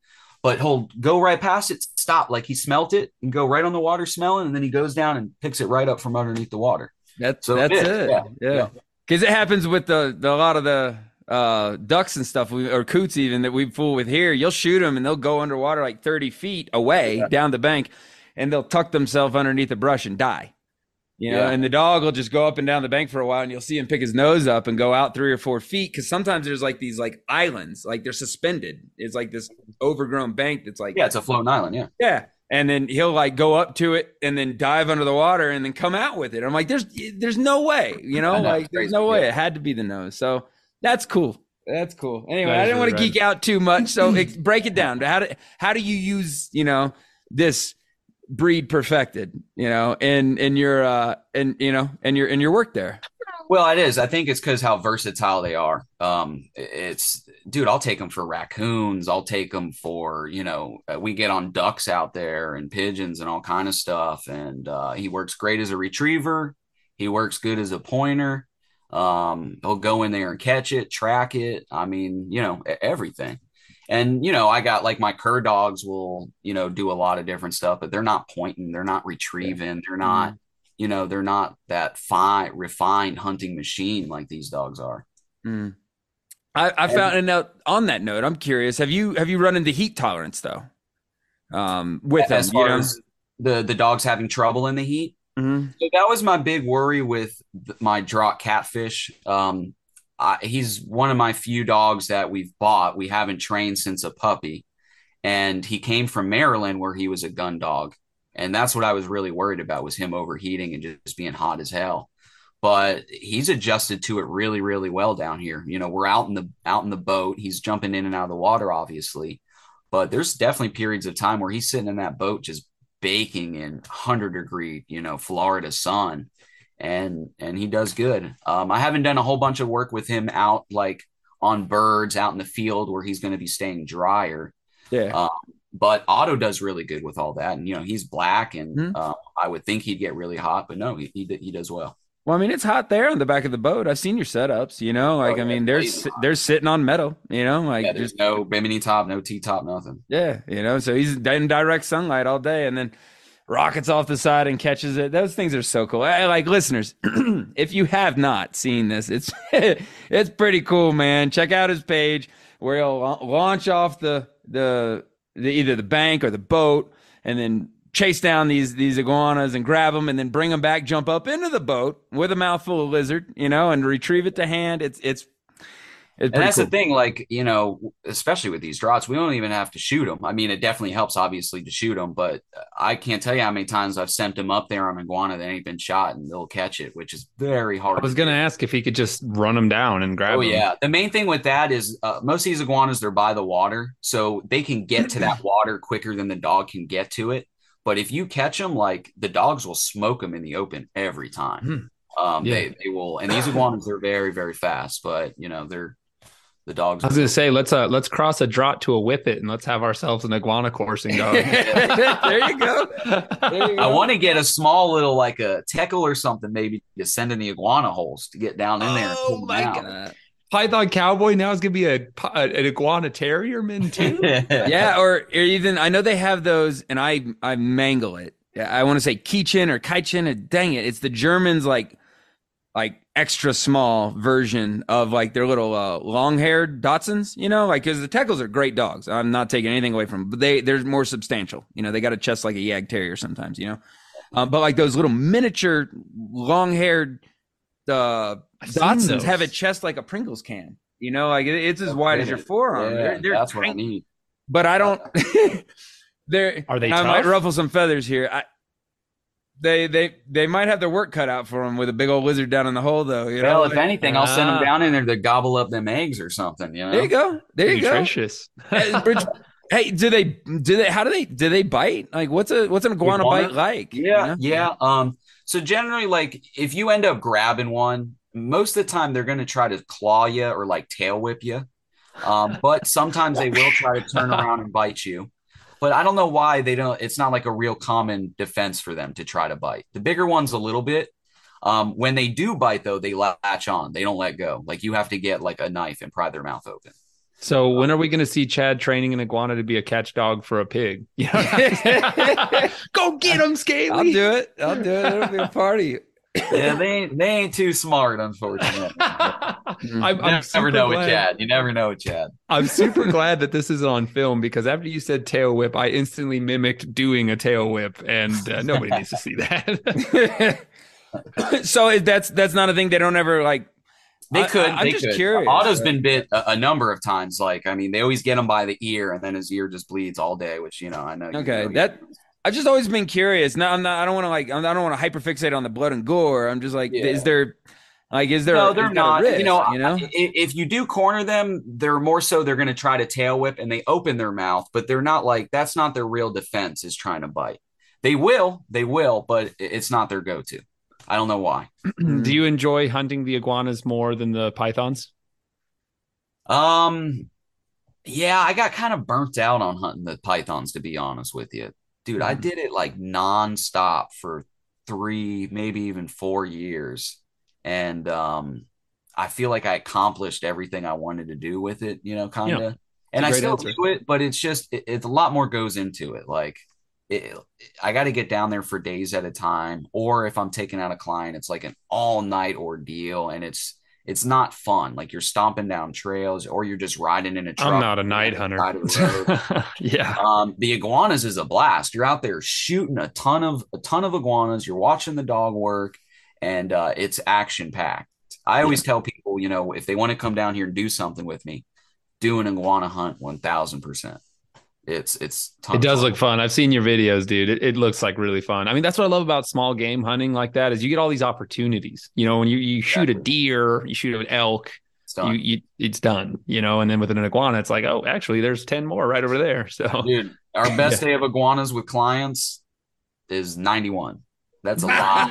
But he'll go right past it, stop like he smelt it, and go right on the water smelling, and then he goes down and picks it right up from underneath the water. That's So that's it it. Yeah, yeah, yeah. yeah. Because it happens with the, the a lot of the uh, ducks and stuff, or coots even that we fool with here. You'll shoot them and they'll go underwater like thirty feet away down the bank, and they'll tuck themselves underneath the brush and die. You know, Yeah. and the dog will just go up and down the bank for a while, and you'll see him pick his nose up and go out three or four feet. Because sometimes there's like these like islands, like they're suspended. It's like this overgrown bank that's like Yeah, it's a floating island. Yeah. yeah. And then he'll like go up to it and then dive under the water and then come out with it. I'm like, there's there's no way, you know, know, like there's no way. yeah. It had to be the nose. So that's cool. That's cool. Anyway, That I didn't want to really geek out too much. So it, break it down. How do how do you use, you know, this breed perfected, you know, in in your uh in you know, in your in your work there? Well, it is. I think it's because how versatile they are. Um, it's dude. I'll take them for raccoons. I'll take them for you know. uh, We get on ducks out there and pigeons and all kind of stuff. And uh, he works great as a retriever. He works good as a pointer. Um, he'll go in there and catch it, track it. I mean, you know, everything. And you know, I got like my cur dogs will you know do a lot of different stuff, but they're not pointing. They're not retrieving. They're not you know they're not that fine refined hunting machine like these dogs are Mm. I, I found and now on that note, I'm curious. Have you have you run into heat tolerance though? Um, with them, as you far know? as the the dogs having trouble in the heat Mhm. so that was my big worry with my draught catfish um I, he's one of my few dogs that we've bought. We haven't trained since a puppy. And he came from maryland where he was a gun dog. And that's what i was really worried about was him overheating and just being hot as hell. But he's adjusted to it really really well down here. You know we're out in the out in the boat. He's jumping in and out of the water obviously. But there's definitely periods of time where he's sitting in that boat just baking in 100 degree you know florida sun and and he does good um i haven't done a whole bunch of work with him out like on birds out in the field where he's going to be staying drier Yeah. um, but Otto does really good with all that, and you know he's black, and Mhm. uh, I would think he'd get really hot, but no, he he, he does well. Well, I mean, it's hot there on the back of the boat. I've seen your setups. You know, like Oh, I mean, they're they're sitting on metal. You know, like yeah, there's just no bimini top, no T top, nothing. yeah, you know. So he's in direct sunlight all day, and then rockets off the side and catches it. Those things are so cool. I, like listeners, if you have not seen this, it's it's pretty cool, man. Check out his page where he'll launch off the the, the either the bank or the boat, and then chase down these these iguanas and grab them, and then bring them back, jump up into the boat with a mouthful of lizard, you know, and retrieve it to hand. It's it's It's And that's cool. the thing, like, you know, especially with these draughts, we don't even have to shoot them. I mean, it definitely helps, obviously, to shoot them, but I can't tell you how many times I've sent them up there on iguana that ain't been shot and they'll catch it, which is very hard. I was gonna do. ask if he could just run them down and grab Oh, them. yeah. The main thing with that is uh, most of these iguanas, they're by the water, so they can get to that water quicker than the dog can get to it. But if you catch them, like the dogs will smoke them in the open every time. Um, Yeah. they, they will, and these iguanas, they're very, very fast, but you know, they're the dogs. I was gonna say let's uh let's cross a draught to a whippet and let's have ourselves an iguana coursing dog. there you go. There you go. I go. want to get a small little like a teckel or something maybe to send in the iguana holes to get down in there. Oh my out. Uh, Python cowboy now is gonna be a, pi- an iguana terrier man too. yeah, or, or even I know they have those, and I I mangle it. I want to say Kichen or Kaichen. And dang it, it's the Germans like like extra small version of like their little uh, long haired Dachshunds. You know, like because the Teckels are great dogs. I'm not taking anything away from, them, but they they're more substantial. You know, they got a chest like a Jagdterrier sometimes. You know, um, but like those little miniature long haired uh, Dachshunds have a chest like a Pringles can. You know, like it- it's as wide as your forearm. Yeah, they're, they're that's what I tiny need. but I don't. they're Are they I might ruffle some feathers here. I, they they they might have their work cut out for them with a big old lizard down in the hole, though. You know, Well, if anything, I'll send them Ah. down in there to gobble up them eggs or something. You know, there you go, there you go. Nutritious. Hey, hey, do they do they? How do they do they bite? Like, what's a what's an iguana, Iguana? bite like? you Yeah, know? yeah. Um, so generally, like if you end up grabbing one, most of the time they're going to try to claw you or like tail whip you. Um, but sometimes they will try to turn around and bite you. But I don't know why they don't. It's not like a real common defense for them to try to bite. The bigger ones a little bit. Um, when they do bite, though, they latch on. They don't let go. Like you have to get like a knife and pry their mouth open. So when are we going to see Chad training an iguana to be a catch dog for a pig? You know? Go get him, Scaly. I'll do it. I'll do it. It'll be a party. Yeah, they ain't, they ain't too smart, unfortunately. I'm, I'm You never super know with Chad. You never know with Chad. I'm super glad that this is on film because after you said tail whip, I instantly mimicked doing a tail whip, and uh, nobody needs to see that. so that's that's not a thing. They don't ever like. They could. I, am they just could. curious. Otto's been bit a, a number of times. Like, I mean, they always get him by the ear, and then his ear just bleeds all day. Which you know, I know. you Okay, know, that- I've just always been curious. Now I'm not. I don't want to like. I don't want to hyperfixate on the blood and gore. I'm just like, Yeah. is there, like, is there? no, they're that a not. risk, you know, you know. i- if you do corner them, they're more so they're going to try to tail whip, and they open their mouth, but they're not like that's not their real defense. Is trying to bite. They will. They will, but it's not their go-to. I don't know why. do you enjoy hunting the iguanas more than the pythons? Um, yeah, I got kind of burnt out on hunting the pythons, to be honest with you. Dude, I Mhm. did it like nonstop for three, maybe even four years. And um, I feel like I accomplished everything I wanted to do with it, you know, kind of. And I still answer. do it, but it's just, it, it's a lot more goes into it. Like, it, I got to get down there for days at a time. Or if I'm taking out a client, it's like an all night ordeal. And it's, it's not fun. Like you're stomping down trails or you're just riding in a truck. I'm not a night on the side of the road. hunter. yeah. Um, the iguanas is a blast. You're out there shooting a ton of a ton of iguanas. You're watching the dog work, and uh, it's action packed. I always tell people, you know, if they want to come down here and do something with me, do an iguana hunt one thousand percent. It's it's It does fun. look fun. I've seen your videos, dude. It, it looks like really fun. I mean, that's what I love about small game hunting like that is you get all these opportunities. You know, when you, you shoot a deer, you shoot an elk, It's done. you, you it's done. You know, and then with an iguana, it's like, oh, actually, there's ten more right over there. So dude. Our best day of iguanas with clients is ninety one. That's a lot.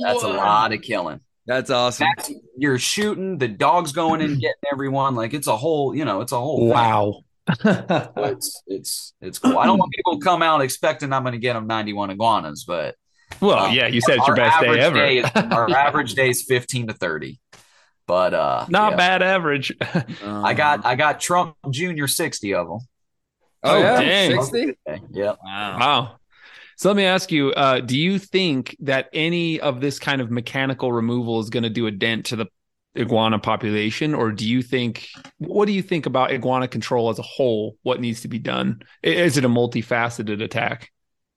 That's a lot of killing. That's awesome. That's, you're shooting. The dog's going in, getting everyone. Like it's a whole, you know, it's a whole. thing. Wow. So it's it's it's cool. I don't want people to come out expecting I'm going to get them 91 iguanas, but well, um, yeah, you said it's your our best day ever. day is- our average day is 15 to 30. But uh, Not yeah. bad average. I got I got Trump Junior 60 of them. Oh, Oh, yeah, dang. sixty. Yep. Wow. Wow. So let me ask you, uh, do you think that any of this kind of mechanical removal is going to do a dent to the iguana population? Or do you think, what do you think about iguana control as a whole? What needs to be done? Is it a multifaceted attack?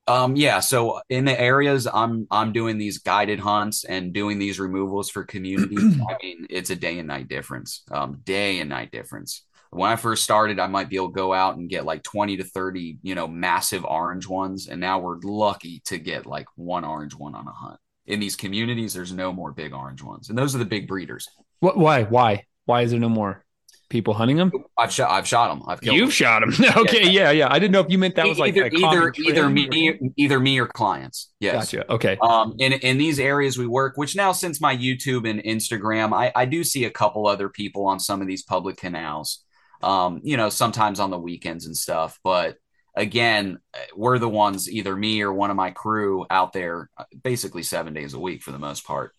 Um, yeah. So in the areas I'm I'm doing these guided hunts and doing these removals for communities. I mean, it's a day and night difference. Um, day and night difference. When I first started, I might be able to go out and get like 20 to 30, you know, massive orange ones. And now we're lucky to get like one orange one on a hunt. In these communities, there's no more big orange ones. And those are the big breeders. What? Why? Why? Why is there no more people hunting them? I've shot I've shot them. I've killed You've them. shot them. okay, yeah. yeah, I didn't know if you meant that was like either either either me or- either me or clients. Yes. Gotcha. Okay. um in in these areas we work which now since my youtube and instagram i i do see a couple other people on some of these public canals um you know sometimes on the weekends and stuff but again we're the ones either me or one of my crew out there uh, basically seven days a week for the most part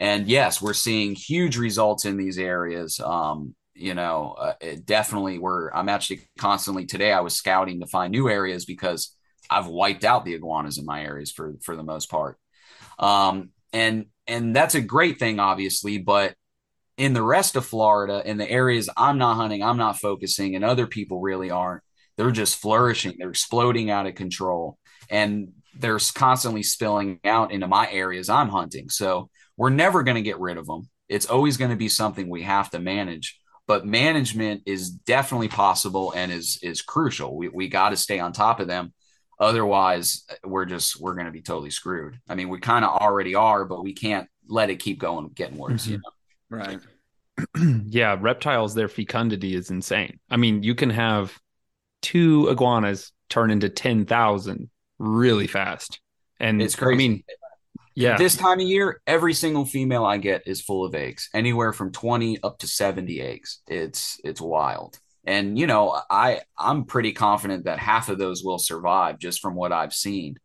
and yes we're seeing huge results in these areas um you know uh, definitely we're i'm actually constantly today i was scouting to find new areas because I've wiped out the iguanas in my areas for for the most part. Um, and and that's a great thing, obviously, but in the rest of Florida, in the areas I'm not hunting, I'm not focusing, and other people really aren't. They're just flourishing. They're exploding out of control, and they're constantly spilling out into my areas I'm hunting. So we're never going to get rid of them. It's always going to be something we have to manage. But management is definitely possible and is is crucial. We we got to stay on top of them otherwise we're just we're going to be totally screwed i mean we kind of already are but we can't let it keep going getting worse you mm-hmm. know Right. yeah, reptiles, their fecundity is insane. I mean, you can have two iguanas turn into 10,000 really fast. And It's crazy. I mean, yeah. this time of year every single female i get is full of eggs anywhere from 20 up to 70 eggs. It's it's wild. And you know i i'm pretty confident that half of those will survive just from what i've seen.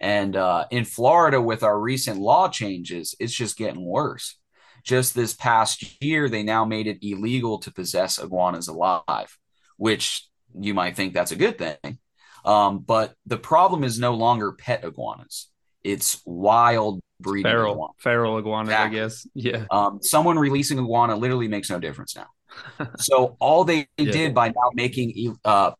And uh, in florida with our recent law changes it's just getting worse. Just this past year they now made it illegal to possess iguanas alive which you might think that's a good thing. Um, but the problem is no longer pet iguanas it's wild breeding feral, iguana. feral iguanas, Exactly. I guess. Yeah. Um, someone releasing iguana literally makes no difference now. so all they Yeah. did by now making uh,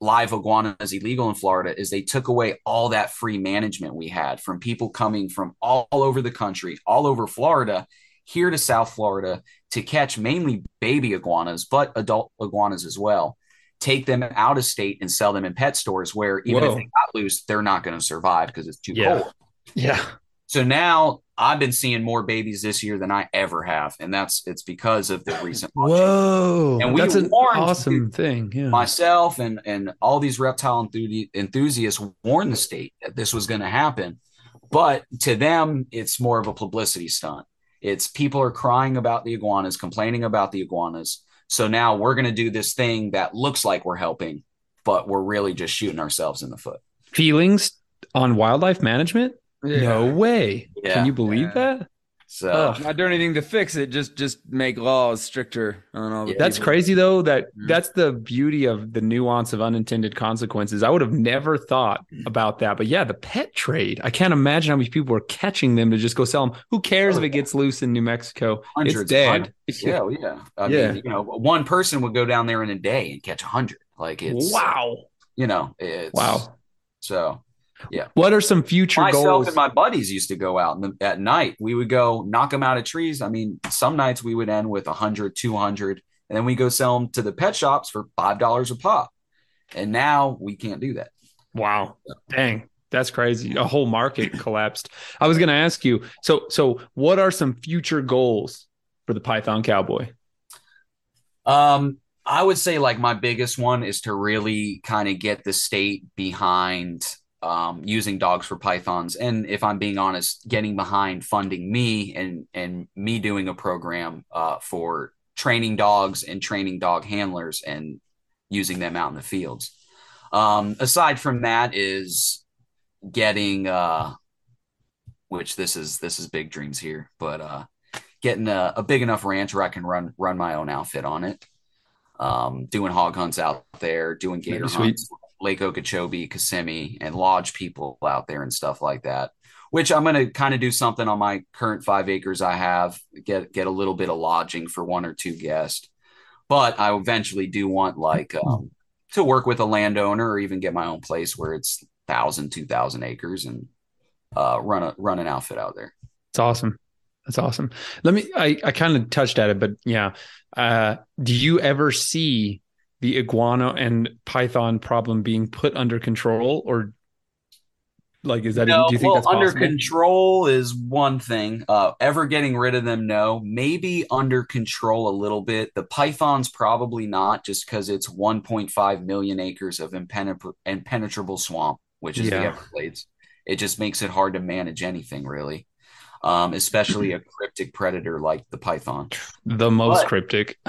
live iguanas illegal in Florida is they took away all that free management we had from people coming from all over the country, all over Florida, here to South Florida to catch mainly baby iguanas, but adult iguanas as well. Take them out of state and sell them in pet stores where even Whoa. if they got loose, they're not going to survive because it's too Yeah. cold. Yeah. So now I've been seeing more babies this year than I ever have, and that's it's because of the recent. Whoa. And we That's an awesome thing. Yeah. Myself and and all these reptile enthusiasts warned the state that this was going to happen, but to them it's more of a publicity stunt. It's people are crying about the iguanas, complaining about the iguanas. So now we're going to do this thing that looks like we're helping, but we're really just shooting ourselves in the foot. Feelings on wildlife management? No way. Yeah. Can you believe Yeah. that? So Ugh. Not doing anything to fix it. Just just make laws stricter on all. the Yeah. That's people. crazy though. That Mhm. that's the beauty of the nuance of unintended consequences. I would have never thought about that. But yeah, the pet trade. I can't imagine how many people are catching them to just go sell them. Who cares if it gets loose in New Mexico? Hundreds, it's dead. hundreds. Yeah, yeah. I Yeah. mean, you know, one person would go down there in a day and catch a hundred. Like it's Wow. You know, it's Wow. So What are some future goals? myself goals? and my buddies used to go out the, at night. We would go knock them out of trees. I mean, some nights we would end with 100, 200, and then we go sell them to the pet shops for $5 a pop. And now we can't do that. Wow. Dang. That's crazy. A whole market collapsed. I was going to ask you. So so what are some future goals for the Python Cowboy? Um, I would say like my biggest one is to really kind of get the state behind um, using dogs for pythons, and if I'm being honest, getting behind funding me and and me doing a program uh, for training dogs and training dog handlers and using them out in the fields. Um, aside from that, is getting uh, which this is this is big dreams here, but uh, getting a, a big enough ranch where I can run run my own outfit on it. Um, doing hog hunts out there, doing gator hunts, Lake Okeechobee, Kissimmee, and lodge people out there and stuff like that. Which I'm going to kind of do something on my current five acres I have, get get a little bit of lodging for one or two guests. But I eventually do want like um, to work with a landowner or even get my own place where it's thousand, two thousand acres and uh, run a run an outfit out there. It's awesome. That's awesome. Let me. I I kind of touched at it, but yeah. Uh, do you ever see the iguana and python problem being put under control, or like is that? No, do you think well, that's under possible? control is one thing. Uh, ever getting rid of them? No. Maybe under control a little bit. The pythons probably not, just because it's 1.5 million acres of impenetra- impenetrable swamp, which is the Everglades. It just makes it hard to manage anything really, um, especially a cryptic predator like the python. the most But- cryptic.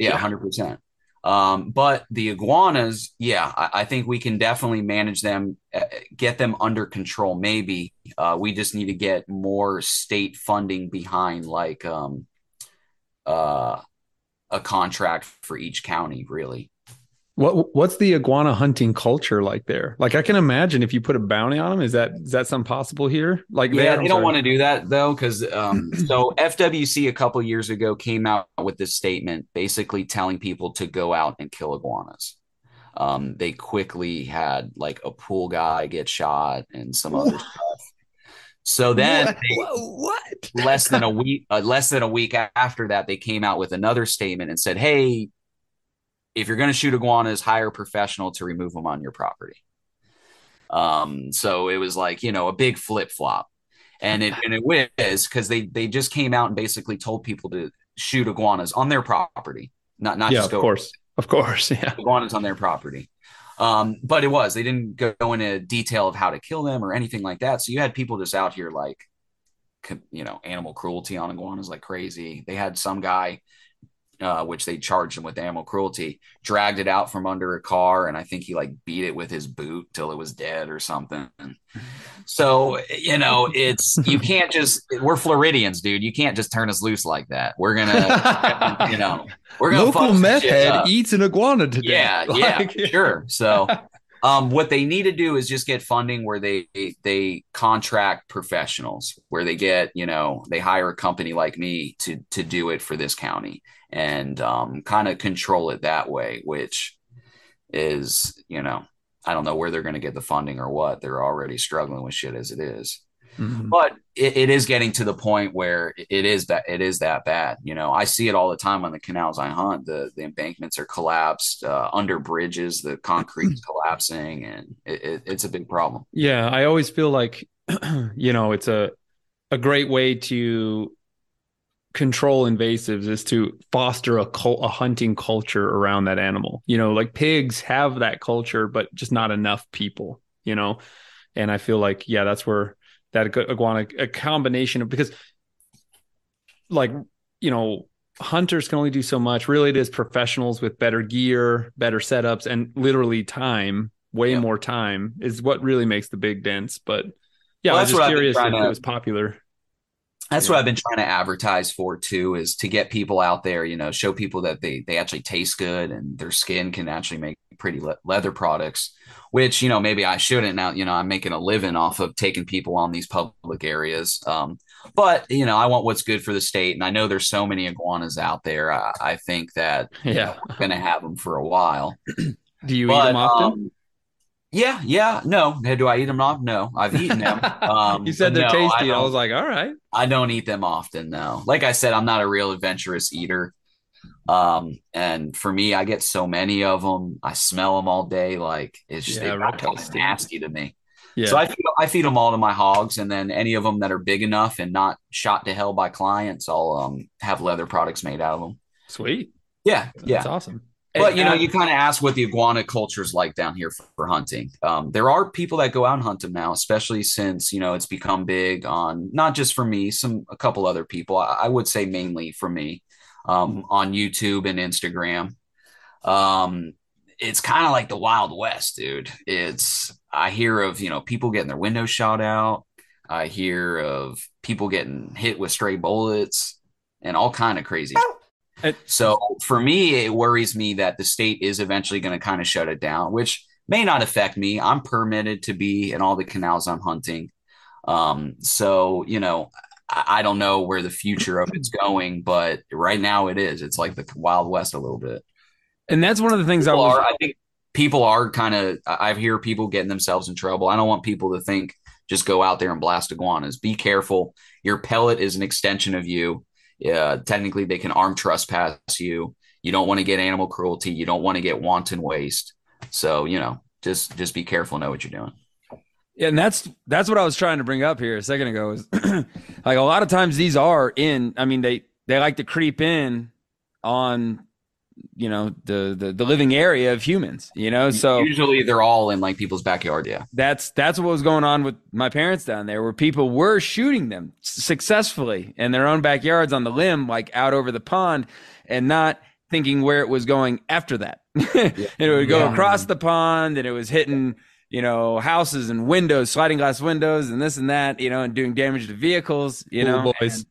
Yeah, hundred percent. Um, but the iguanas, yeah, I, I think we can definitely manage them, uh, get them under control. Maybe uh, we just need to get more state funding behind, like um, uh, a contract for each county. Really, What what's the iguana hunting culture like there? Like I can imagine if you put a bounty on them, is that is that something possible here? Like yeah, I'm they don't want to do that though, because um, so FWC a couple years ago came out with this statement, basically telling people to go out and kill iguanas. Um, they quickly had like a pool guy get shot and some other stuff. So then, What? they- what? less than a week, uh, less than a week after that, they came out with another statement and said, "Hey, if you're going to shoot iguanas, hire a professional to remove them on your property." Um, so it was like you know a big flip flop, and it and it was because they they just came out and basically told people to shoot iguanas on their property, not not yeah, just of course, of course, yeah. iguanas on their property. Um, but it was they didn't go into detail of how to kill them or anything like that. So you had people just out here like, you know, animal cruelty on iguanas like crazy. They had some guy, uh, which they charged him with animal cruelty, dragged it out from under a car, and I think he like beat it with his boot till it was dead or something. So you know, it's you can't just we're Floridians, dude. You can't just turn us loose like that. We're gonna, you know, we're gonna Local meth head eats an iguana today. Yeah, Like- yeah, sure. So, um, what they need to do is just get funding where they they contract professionals, where they get you know they hire a company like me to to do it for this county and um, kind of control it that way, which is you know I don't know where they're going to get the funding or what. They're already struggling with shit as it is Mhm. but it, it is getting to the point where it is that it is that bad. You know, I see it all the time on the canals I hunt. The the embankments are collapsed uh, under bridges. The concrete is collapsing, and it, it, it's a big problem. Yeah, I always feel like you know, it's a a great way to control invasives is to foster a cul- a hunting culture around that animal. You know, like pigs have that culture but just not enough people, you know. And I feel like yeah, that's where that igu- iguana a combination of because like, you know, hunters can only do so much. Really it is professionals with better gear, better setups and literally time, way Yep. more time is what really makes the big dents, but yeah, Well, I was just what I've been curious if trying it was popular. That's Yeah. what I've been trying to advertise for too, is to get people out there. You know, show people that they they actually taste good and their skin can actually make pretty le- leather products. Which you know maybe I shouldn't now. You know, I'm making a living off of taking people on these public areas. Um, but you know, I want what's good for the state, and I know there's so many iguanas out there. I, I think that you Yeah. know, we're going to have them for a while. Do you eat them often? um, yeah, yeah, no. Do I eat them off? No, I've eaten them. Um, you said they're no, tasty. I, don't- was like, all right. I don't eat them often, no. Like I said, I'm not a real adventurous eater. Um, and for me, I get so many of them. I smell them all day. Like it's just Yeah, they reptile kind of nasty to me. Yeah. So I feed, I feed them all to my hogs, and then any of them that are big enough and not shot to hell by clients, I'll um have leather products made out of them. Sweet. Yeah, yeah. That's awesome. But you know, you kind of ask what the iguana culture is like down here for, for hunting. Um, there are people that go out and hunt them now, especially since you know it's become big on not just for me, some a couple other people. I, I would say mainly for me um, on YouTube and Instagram. Um, it's kind of like the Wild West, dude. It's I hear of you know people getting their windows shot out. I hear of people getting hit with stray bullets and all kind of crazy So for me, it worries me that the state is eventually going to kind of shut it down, which may not affect me. I'm permitted to be in all the canals I'm hunting. Um, so, you know, I, I don't know where the future of it's going, but right now it is. It's like the Wild West a little bit. And that's one of the things I People was are, I think people are kind of I hear people getting themselves in trouble. I don't want people to think just go out there and blast iguanas. Be careful. Your pellet is an extension of you. Yeah, technically they can arm trespass you. You don't want to get animal cruelty. You don't want to get wanton waste. So, you know, just just be careful, know what you're doing. Yeah, and that's that's what I was trying to bring up here a second ago is like a lot of times these are in I mean they they like to creep in on you know the, the the living area of humans you know? So usually they're all in like people's backyard yeah. That's that's what was going on with my parents down there where people were shooting them successfully in their own backyards on the limb like out over the pond and not thinking where it was going after that. And it would go yeah. across the pond and it was hitting you know houses and windows sliding glass windows and this and that you know and doing damage to vehicles you Ooh, know? boys. And,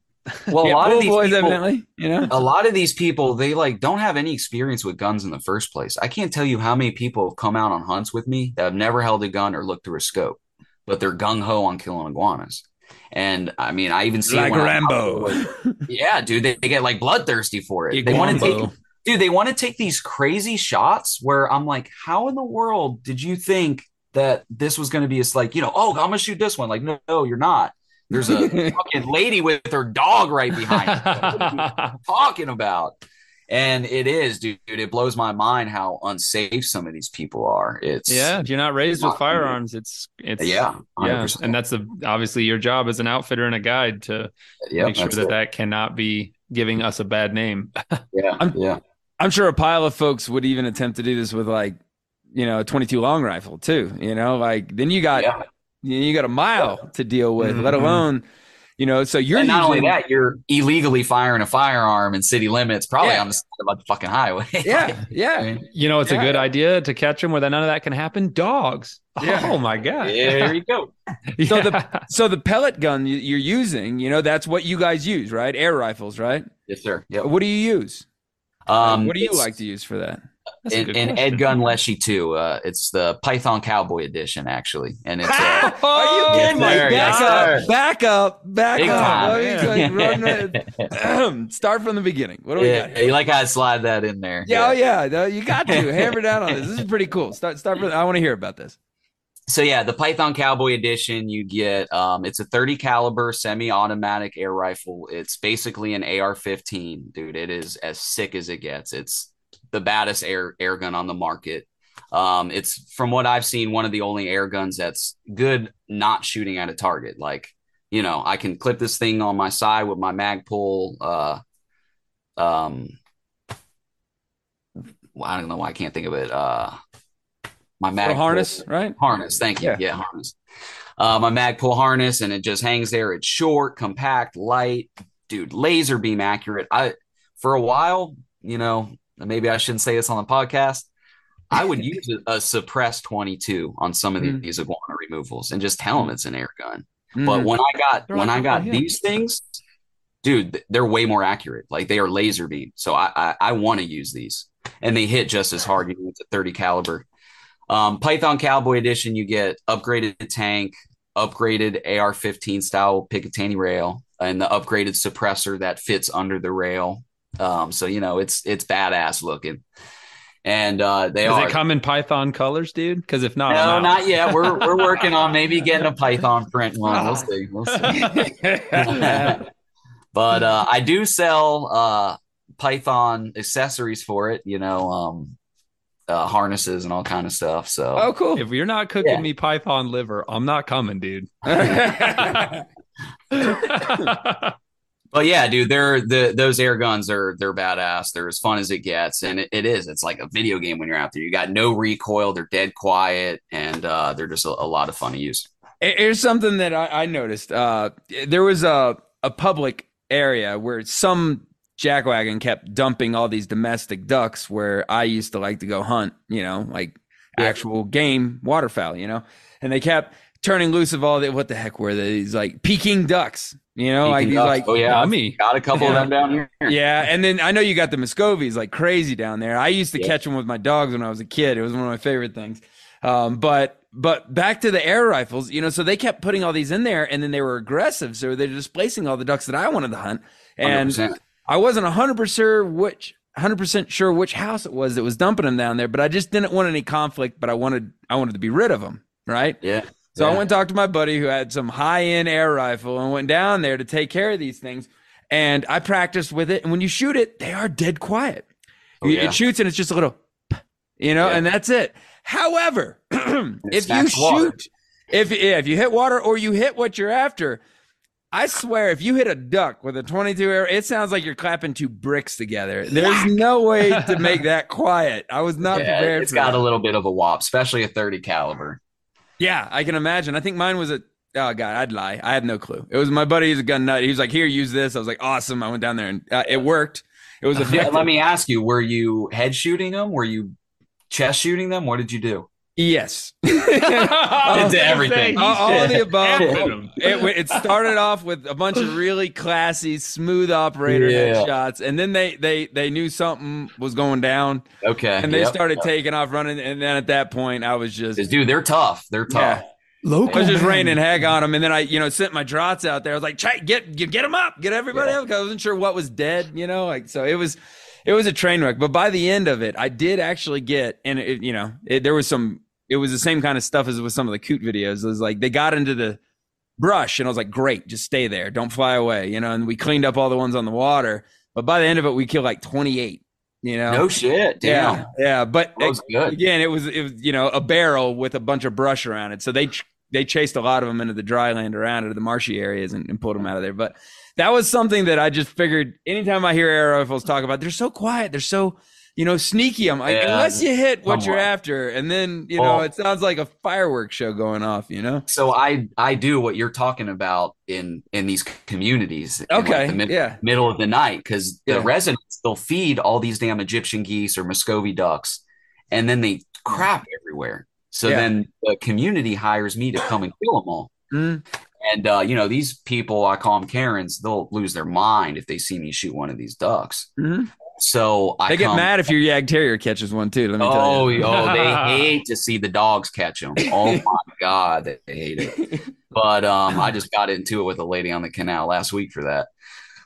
well, yeah, a lot of these boys, people, evidently, you know, a lot of these people, they like don't have any experience with guns in the first place. I can't tell you how many people have come out on hunts with me that have never held a gun or looked through a scope, but they're gung ho on killing iguanas. And I mean, I even see like Rambo. yeah, dude, they, they, get like bloodthirsty for it. They want to take, dude, they want to take these crazy shots where I'm like, how in the world did you think that this was going to be? It's like, you know, oh, I'm gonna shoot this one. Like, no, no, you're not. There's a fucking lady with her dog right behind her. talking about? And it is, dude. It blows my mind how unsafe some of these people are. It's yeah. If you're not raised with firearms, it's it's yeah, 100%. yeah. And that's the obviously your job as an outfitter and a guide to yep, make sure that it. that cannot be giving us a bad name. yeah, I'm, yeah. I'm sure a pile of folks would even attempt to do this with like you know a 22 long rifle too. You know, like then you got. Yeah you got a mile to deal with, mm-hmm. let alone, you know. So you're and not only that, you're illegally firing a firearm in city limits, probably yeah. on the side of the fucking highway. yeah, yeah. I mean, you know, it's yeah. a good idea to catch them where none of that can happen. Dogs. Yeah. Oh my god. Yeah, there you go. so the so the pellet gun you're using, you know, that's what you guys use, right? Air rifles, right? Yes, sir. Yeah. What do you use? Um, what do you like to use for that? In, in Edgun Leshiy too. Uh, it's the Python Cowboy Edition actually, and it's. Uh, Are you kidding me? Back, yes, up, back up, back Big up, run, Start from the beginning. What do we yeah, got? You like how I slide that in there? Yeah, yeah. oh yeah. No, you got to hammer down on this. This is pretty cool. Start, start from. I want to hear about this. So yeah, the Python Cowboy Edition, you get um, it's a 30 caliber semi-automatic air rifle. It's basically an AR-15, dude. It is as sick as it gets. It's the baddest air air gun on the market. Um, it's from what I've seen, one of the only air guns that's good not shooting at a target. Like, you know, I can clip this thing on my side with my Magpul. Uh, um, well, I don't know why I can't think of it. Uh, my mag harness, right? Harness. Thank you. Yeah, yeah harness. Uh, my Magpul harness, and it just hangs there. It's short, compact, light, dude. Laser beam accurate. I for a while, you know, maybe I shouldn't say this on the podcast. I would use a, suppressed 22 on some of mm. these iguana removals and just tell them it's an air gun. Mm. But when I got they're when like, I got these things, dude, they're way more accurate. Like they are laser beam. So I I, I want to use these, and they hit just as hard. You know, with a 30 caliber. Um, Python Cowboy Edition, you get upgraded tank, upgraded AR-15 style Picatinny rail, and the upgraded suppressor that fits under the rail. Um, so you know, it's it's badass looking. And uh, they Does are. it come in Python colors, dude? Because if not, no, not yet. We're we're working on maybe getting a Python print one. We'll see. We'll see. but uh, I do sell uh, Python accessories for it. You know, um, uh, harnesses and all kind of stuff. So, oh, cool. If you're not cooking yeah. me Python liver, I'm not coming, dude. But yeah, dude, they're the those air guns are they're badass. They're as fun as it gets, and it, it is. It's like a video game when you're out there. You got no recoil. They're dead quiet, and uh, they're just a, a, lot of fun to use. Here's something that I, I noticed. Uh, there was a a public area where some jackwagon kept dumping all these domestic ducks where I used to like to go hunt. You know, like yeah. actual game waterfowl. You know, and they kept turning loose of all the what the heck were these like Peking ducks? You know, like these like oh yeah, me got a couple yeah. of them down here. Yeah, and then I know you got the Muscovies like crazy down there. I used to yeah. catch them with my dogs when I was a kid. It was one of my favorite things. Um, but but back to the air rifles, you know, so they kept putting all these in there, and then they were aggressive, so they're displacing all the ducks that I wanted to hunt, and 100%. I wasn't hundred percent sure which 100% sure which house it was that was dumping them down there, but I just didn't want any conflict, but I wanted I wanted to be rid of them, right? Yeah. So I went and talked to my buddy who had some high-end air rifle and went down there to take care of these things. And I practiced with it. And when you shoot it, they are dead quiet. Oh, yeah. It shoots and it's just a little, you know, Yeah. and that's it. However, if you smacks water. shoot, if yeah, if you hit water or you hit what you're after, I swear, if you hit a duck with a 22 arrow, it sounds like you're clapping two bricks together. There's no way to make that quiet. I was not Yeah, prepared it's got that. a little bit of a wop, especially a 30 caliber. Yeah, I can imagine. I think mine was a. Oh god, I'd lie. I had no clue. It was my buddy. He's a gun nut. He was like, "Here, use this." I was like, "Awesome!" I went down there and uh, it worked. It was effective. let me ask you: Were you head shooting them? Were you chest shooting them? What did you do? Yes. Into everything. all, all of the above. Effing 'em. It, it started off with a bunch of really classy, smooth operator Yeah. headshots, and then they they they knew something was going down, Okay, and they yep. started taking off running. And then at that point, I was just Dude, they're tough. They're tough. Yeah. Local I was just man. raining heck on them, and then I, you know, sent my drots out there. I was like, get get, get them up, get everybody Yeah. up." 'cause I wasn't sure what was dead, you know, like so. It was, it was a train wreck. But by the end of it, I did actually get, and it, you know, it, there was some. It was the same kind of stuff as with some of the coot videos. It was like they got into the brush, and I was like, "Great, just stay there, don't fly away," you know. And we cleaned up all the ones on the water. But by the end of it, we killed like twenty eight. You know, No shit. Damn. yeah, yeah. But again, it was it was you know a barrel with a bunch of brush around it. So they they chased a lot of them into the dry land around it, or the marshy areas, and, and pulled them out of there. But that was something that I just figured. Anytime I hear air rifles talk about, they're so quiet, they're so you know sneaky. I'm Yeah. unless you hit what you're after, and then you know Well- it sounds like a fireworks show going off. You know. So I I do what you're talking about in in these communities. in, like, Okay. the mid- yeah. middle of the night because Yeah. the residents they'll feed all these damn Egyptian geese or Muscovy ducks, and then they crap everywhere. So Yeah. then the community hires me to come and kill them all. Mm. And uh, you know these people, I call them Karens. They'll lose their mind if they see me shoot one of these ducks. Mhm. So I They get come- mad if your Jagdterrier catches one too. Let me tell Oh, you. oh, they hate to see the dogs catch them. Oh my god, they hate it. But um, I just got into it with a lady on the canal last week for that.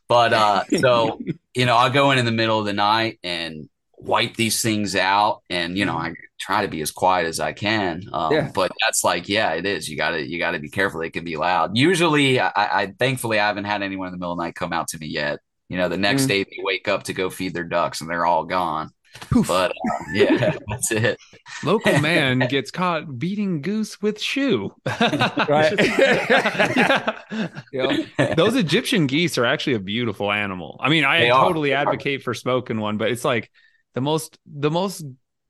But uh, so you know, I go in in the middle of the night and wipe these things out, and you know, I try to be as quiet as I can. Um, Yeah. But that's like, yeah, it is. You got to you got to be careful. It can be loud. Usually, I, I thankfully I haven't had anyone in the middle of the night come out to me yet. You know, the next Mm. day they wake up to go feed their ducks, and they're all gone. Poof. But uh, yeah, that's it. Local man gets caught beating goose with shoe. Right. Yeah. Those Egyptian geese are actually a beautiful animal. I mean, I They totally are. advocate for smoking one, but it's like the most the most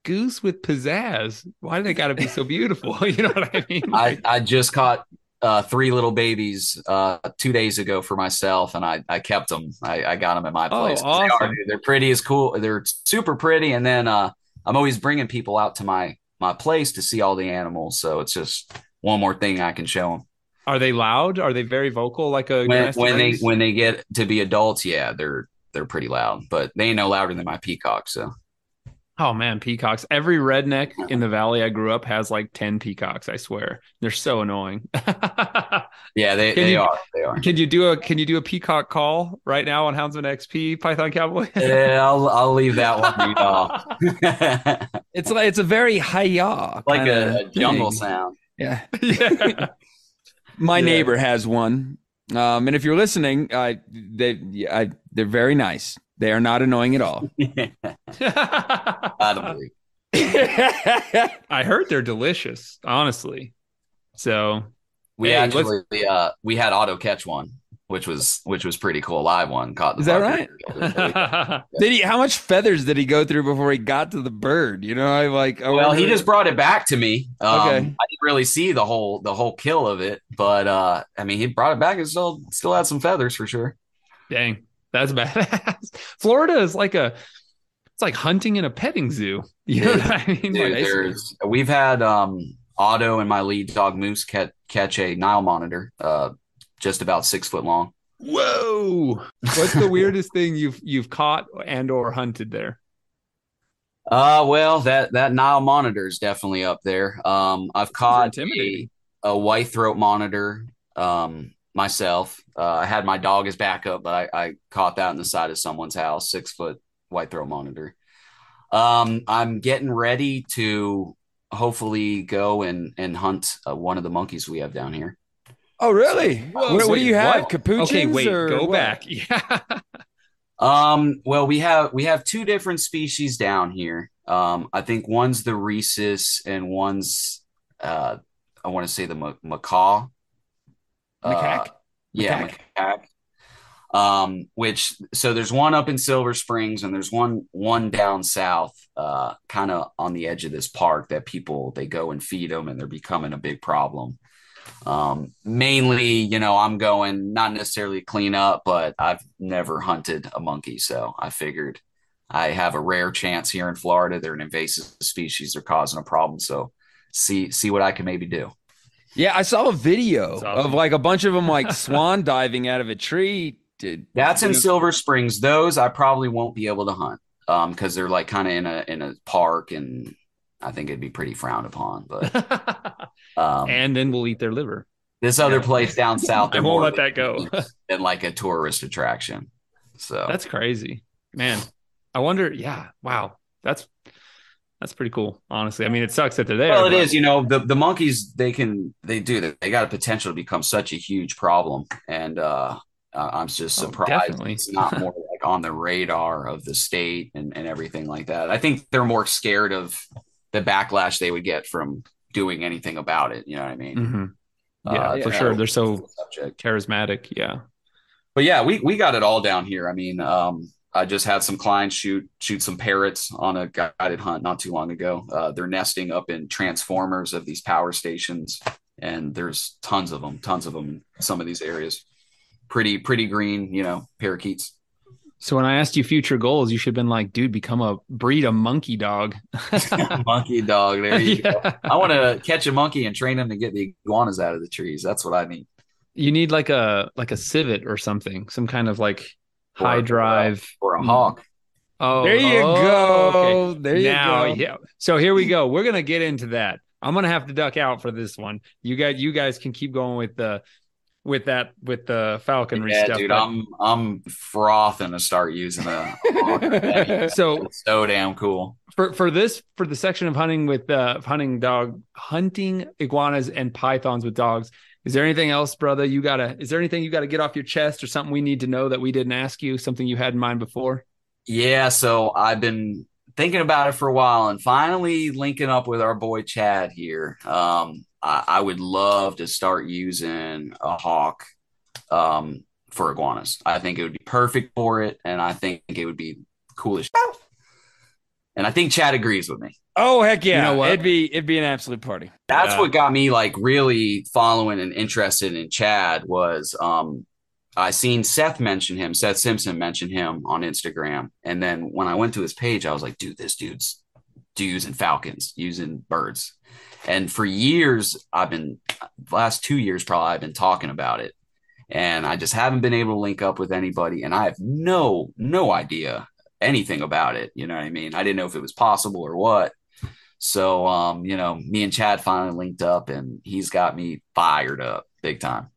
goose with pizzazz. Why do they got to be so beautiful? You know what I mean? I, I just caught uh, three little babies uh, two days ago for myself, and I, I kept them. I, I got them at my Oh, place. They awesome. are. They're pretty as cool. They're super pretty. And then uh, I'm always bringing people out to my my place to see all the animals. So it's just one more thing I can show them. Are they loud? Are they very vocal like a When, when they when they get to be adults, yeah, they're they're pretty loud, but they ain't no louder than my peacock. So Oh man, peacocks. Every redneck in the valley I grew up has like 10 peacocks, I swear. They're so annoying. yeah, they, Can they you- are they are. can you do a can you do a peacock call right now on Houndsman XP Python Cowboy? Yeah, I'll I'll leave that one to y'all. It's like it's a very hi-ya like a, a jungle thing. sound. Yeah. yeah. My Yeah. neighbor has one. Um, and if you're listening, uh, they I, they're very nice. They are not annoying at all. I don't believe. I heard they're delicious, honestly. So We Hey, let's- actually uh we had Otto catch one, which was which was pretty cool. Live one caught. The Is that right? well, did he? How much feathers did he go through before he got to the bird? You know, I like. I Well, he just brought it back to me. Um, Okay. I didn't really see the whole the whole kill of it, but uh, I mean, he brought it back and still still had some feathers for sure. dang, that's badass. Florida is like a it's like hunting in a petting zoo. You know Dude, what I mean? Dude, Like, there's we've had um Otto and my lead dog Moose catch catch a Nile monitor, uh, just about six foot long. Whoa! What's the weirdest thing you've you've caught and or hunted there? Uh, well, that that Nile monitor is definitely up there. Um, I've caught a, a white throat monitor. Um, myself. Uh, I had my dog as backup, but I, I caught that in the side of someone's house, six foot white throat monitor. Um, I'm getting ready to hopefully go and and hunt uh, one of the monkeys we have down here. Oh, really? Whoa, what, what do you have? what? Capuchins? Okay, wait, or go what? back. Yeah. Um, well, we have we have two different species down here. Um, I think one's the rhesus and one's uh, I want to say the macaw. Macaque? Uh, yeah, Macaque? macaque. Um, which so there's one up in Silver Springs and there's one one down south, uh, kind of on the edge of this park that people they go and feed them and they're becoming a big problem. Um, mainly, you know, I'm going not necessarily clean up, but I've never hunted a monkey, so I figured I have a rare chance here in Florida. They're an invasive species; they're causing a problem. So, see see what I can maybe do. Yeah, I saw a video That's awesome. of like a bunch of them like swan diving out of a tree. Dude, That's in know- Silver Springs. Those I probably won't be able to hunt um because they're like kind of in a in a park, and I think it'd be pretty frowned upon. But um, and then we'll eat their liver. this other yeah. place down south, I they're won't let that go. than like a tourist attraction. So That's crazy, man. I wonder. Yeah. Wow. That's that's pretty cool. Honestly, I mean, it sucks that they're there. Well, it but- is. You know, the the monkeys they can they do they got a potential to become such a huge problem, and uh, uh, I'm just Oh, surprised definitely. it's not more like on the radar of the state and and everything like that. I think they're more scared of the backlash they would get from doing anything about it. You know what I mean? Mhm. Yeah, Uh, for yeah. sure. They're so subject. charismatic. Yeah. But yeah, we we got it all down here. I mean, um, I just had some clients shoot shoot some parrots on a guided hunt not too long ago. Uh, they're nesting up in transformers of these power stations, and there's tons of them, tons of them in some of these areas. Pretty pretty green, you know, parakeets. So when I asked you future goals, you should have been like, dude, become a breed a monkey dog. monkey dog. There you go. I want to catch a monkey and train him to get the iguanas out of the trees. That's what I need. You need like a like a civet or something, some kind of like Or- high drive. Or a hawk. Oh, There you oh, go. okay. There you now, go. yeah. So here we go. We're gonna get into that. I'm gonna have to duck out for this one. You guys, you guys can keep going with the with that with the falconry Yeah, stuff. dude, but- I'm I'm frothing to start using a so It's so damn cool. for for this for the section of hunting with uh hunting dog hunting iguanas and pythons with dogs is there anything else brother you gotta is there anything you gotta get off your chest or something we need to know that we didn't ask you something you had in mind before Yeah, so I've been thinking about it for a while and finally linking up with our boy Chad here. Um, I, I would love to start using a hawk um, for iguanas. I think it would be perfect for it, and I think it would be cool. And I think Chad agrees with me. Oh heck yeah! You know what? It'd be it'd be an absolute party. That's Yeah. what got me like really following and interested in Chad was um I seen Seth mention him, Seth Simpson mention him on Instagram. And then when I went to his page, I was like, dude, this dude's using falcons, using birds. And for years, I've been last two years probably I've been talking about it. And I just haven't been able to link up with anybody. And I have no, no idea anything about it. You know what I mean? I didn't know if it was possible or what. So, um, you know, me and Chad finally linked up, and he's got me fired up big time.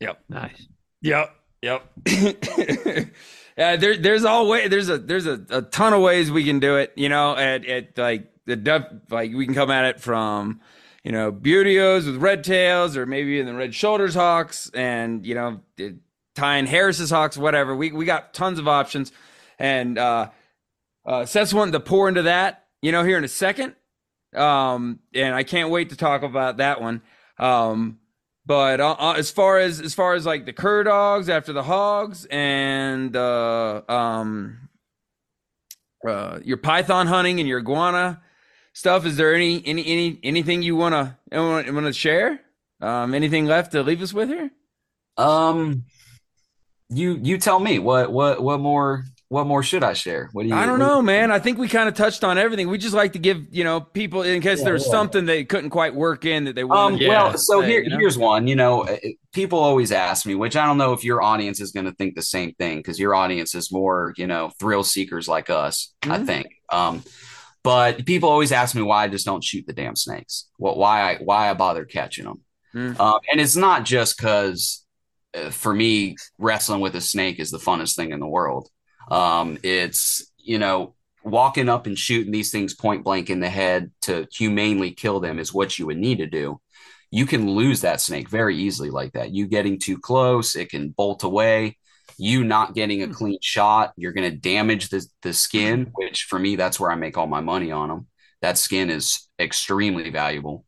Yep. Nice Yep. Yep. yeah, there, there's all way there's a there's a, a ton of ways we can do it, you know, at, at like the def like we can come at it from you know Buteos with red tails or maybe in the red shoulders hawks and you know it- tying Harris's hawks, whatever. We we got tons of options. And uh uh Seth's wanting to pour into that, you know, here in a second. Um and I can't wait to talk about that one. Um but uh, uh, as far as as far as like the cur dogs after the hogs and uh, um, uh, your python hunting and your iguana stuff, is there any any any anything you wanna want to share? Um, anything left to leave us with here? Um, you you tell me what what what more what more should I share? What do you? I don't know, man. I think we kind of touched on everything. We just like to give you know people in case Yeah, there's yeah. something they couldn't quite work in that they Um, wanted. Yeah. well, so say, here, you know? here's one. You know, uh, people always ask me, which I don't know if your audience is going to think the same thing because your audience is more, you know, thrill seekers like us. I Mhm. think. Um, but people always ask me why I just don't shoot the damn snakes. What? why I why I bother catching them? Mm. Um, and it's not just because uh, for me wrestling with a snake is the funnest thing in the world. Um, it's you know, walking up and shooting these things point blank in the head to humanely kill them is what you would need to do. You can lose that snake very easily like that. You getting too close, it can bolt away. You not getting a clean shot, you're going to damage the, the skin, which for me, that's where I make all my money on them. That skin is extremely valuable.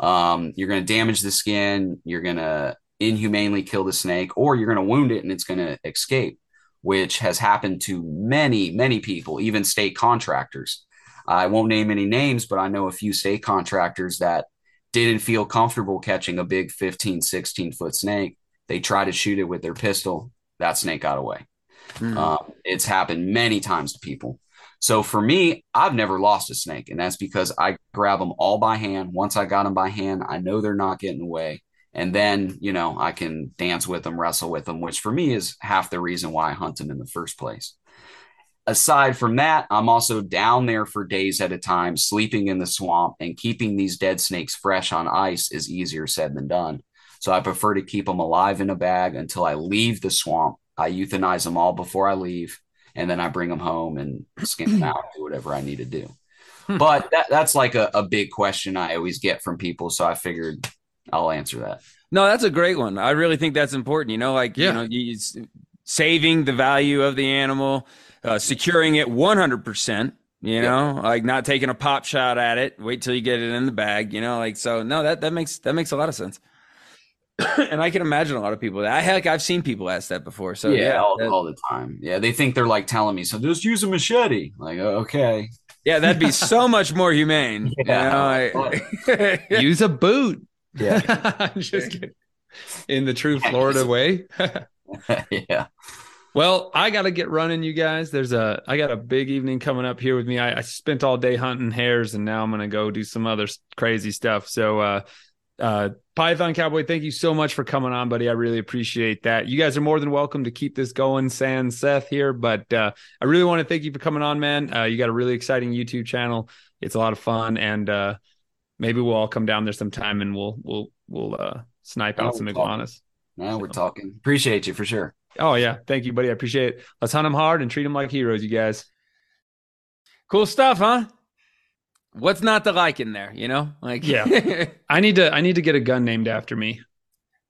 Um, you're going to damage the skin, you're going to inhumanely kill the snake, or you're going to wound it and it's going to escape which has happened to many, many people, even state contractors. I won't name any names, but I know a few state contractors that didn't feel comfortable catching a big 15, 16 foot snake. They tried to shoot it with their pistol. That snake got away. Mm. Um, it's happened many times to people. So for me, I've never lost a snake, and that's because I grab them all by hand. Once I got them by hand, I know they're not getting away and then you know i can dance with them wrestle with them which for me is half the reason why i hunt them in the first place. Aside from that i'm also down there for days at a time sleeping in the swamp and keeping these dead snakes fresh on ice is easier said than done. So i prefer to keep them alive in a bag until i leave the swamp. I euthanize them all before i leave and then i bring them home and skin them out do whatever i need to do. Hmm. but that, that's like a, a big question i always get from people so i figured I'll answer that. No, that's a great one. I really think that's important. You know, like yeah. you know, you, saving the value of the animal, uh, securing it one hundred percent. You know, yeah. like not taking a pop shot at it. Wait till you get it in the bag. You know, like so. No, that that makes that makes a lot of sense. and I can imagine a lot of people. that I heck, I've seen people ask that before. So yeah, yeah all, that, all the time. Yeah, they think they're like telling me, so just use a machete. Like, okay. Yeah, that'd be so much more humane. Yeah. You know, I, use a boot. Yeah. Just kidding. In the true Florida way. yeah. Well, I got to get running, you guys. There's a, I got a big evening coming up here with me. I, I spent all day hunting hares, and now I'm gonna go do some other crazy stuff. So, uh, uh, Python Cowboy, thank you so much for coming on, buddy. I really appreciate that. You guys are more than welcome to keep this going, Sans Seth here. But uh, I really want to thank you for coming on, man. Uh, you got a really exciting YouTube channel. It's a lot of fun, and uh, maybe we'll all come down there sometime and we'll we'll we'll uh snipe out some iguanas. Now we're talking. Appreciate you for sure. Oh yeah, thank you, buddy. I appreciate it. Let's hunt them hard and treat them like heroes, you guys. Cool stuff, huh? What's not to like in there, you know? Like yeah, I need to I need to get a gun named after me.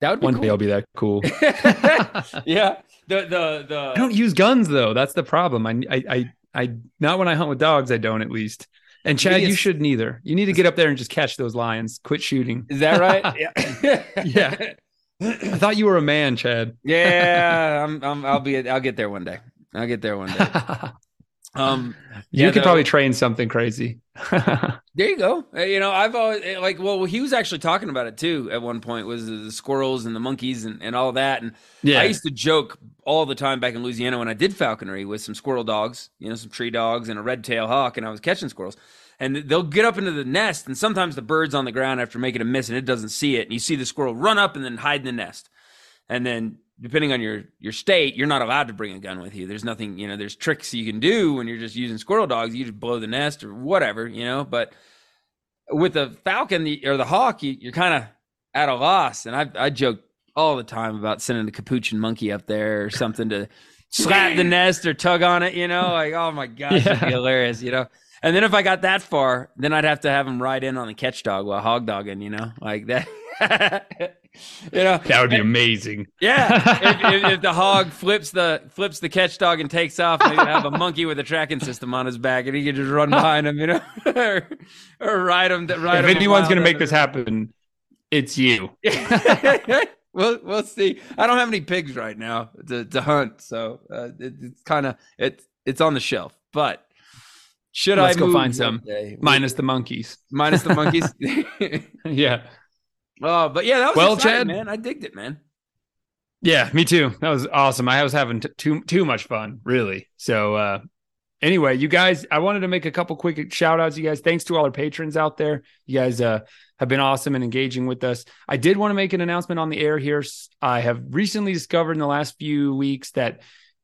That would be one cool. day I'll be that cool. yeah, the the the. I don't use guns though. That's the problem. I I I I not when I hunt with dogs. I don't at least. And Chad, you should neither. You need to get up there and just catch those lions. Quit shooting. Is that right? yeah. yeah. I thought you were a man, Chad. yeah, I'm, I'm, I'll be. I'll get there one day. I'll get there one day. Um, you yeah, could probably train something crazy. there you go. Uh, you know, I've always eh, like. Well, he was actually talking about it too at one point. Was the squirrels and the monkeys and, and all that. And yeah, I used to joke all the time back in Louisiana when I did falconry with some squirrel dogs, you know, some tree dogs and a red tail hawk, and I was catching squirrels. And they'll get up into the nest, and sometimes the bird's on the ground after making a miss, and it doesn't see it, and you see the squirrel run up and then hide in the nest, and then depending on your your state, you're not allowed to bring a gun with you. There's nothing, you know, there's tricks you can do when you're just using squirrel dogs. You just blow the nest or whatever, you know. But with the falcon or the hawk, you, are kind of at a loss. And I I joke all the time about sending a capuchin monkey up there or something to slap the nest or tug on it, you know, like oh my gosh, yeah. that'd be hilarious, you know. And then if I got that far, then I'd have to have him ride in on the catch dog while hog dogging, you know, like that. you know that would be amazing. Yeah, if, if, if, the hog flips the flips the catch dog and takes off, maybe have a monkey with a tracking system on his back, and he can just run behind him, you know, or, or ride him. Ride if anyone's going to make this happen, it's you. we'll we'll see. I don't have any pigs right now to, to hunt, so uh, it, it's kind of it's it's on the shelf. But should Let's I go find some minus the monkeys? Minus the monkeys. yeah. Oh, but yeah, that was well, Chad, man. I digged it, man. Yeah, me too. That was awesome. I was having t- too too much fun, really. So uh anyway, you guys, I wanted to make a couple quick shout outs. You guys, thanks to all our patrons out there. You guys uh have been awesome and engaging with us. I did want to make an announcement on the air here. I have recently discovered in the last few weeks that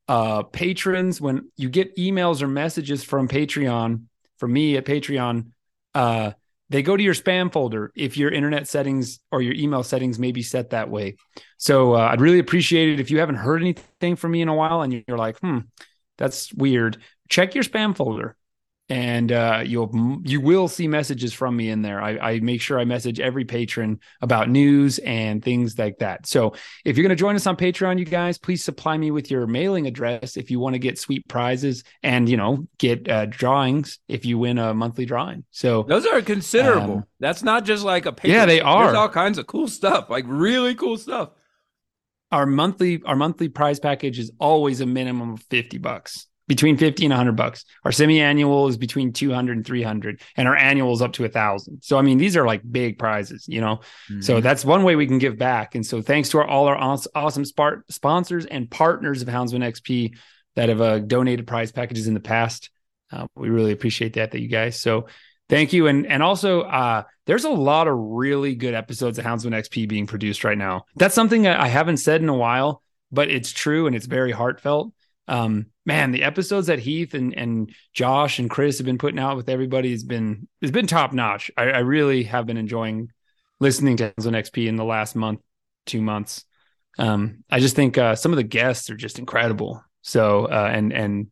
uh patrons, when you get emails or messages from Patreon, from me at Patreon, uh they go to your spam folder if your internet settings or your email settings may be set that way. So uh, I'd really appreciate it if you haven't heard anything from me in a while and you're like, hmm, That's weird. Check your spam folder and uh, you'll you will see messages from me in there. I, I, make sure I message every patron about news and things like that. So if you're going to join us on Patreon, you guys, please supply me with your mailing address if you want to get sweet prizes and you know get uh, drawings if you win a monthly drawing. So those are considerable. Um, That's not just like a paper. yeah, they are. There's all kinds of cool stuff, like really cool stuff. Our monthly our monthly prize package is always a minimum of fifty bucks between 50 and 100 bucks. Our semi-annual is between 200 and 300 and our annual is up to a thousand. So I mean these are like big prizes, you know. Mm-hmm. So that's one way we can give back. And so thanks to our, all our awesome sponsors and partners of Houndsman XP that have uh, donated prize packages in the past. Uh, we really appreciate that that you guys. So thank you and and also uh, there's a lot of really good episodes of Houndsman XP being produced right now. That's something I haven't said in a while, but it's true and it's very heartfelt um, man, the episodes that Heath and and Josh and Chris have been putting out with everybody has been has been top notch. I, I really have been enjoying listening to Zone XP in the last month, two months. Um, I just think uh, some of the guests are just incredible. So uh, and and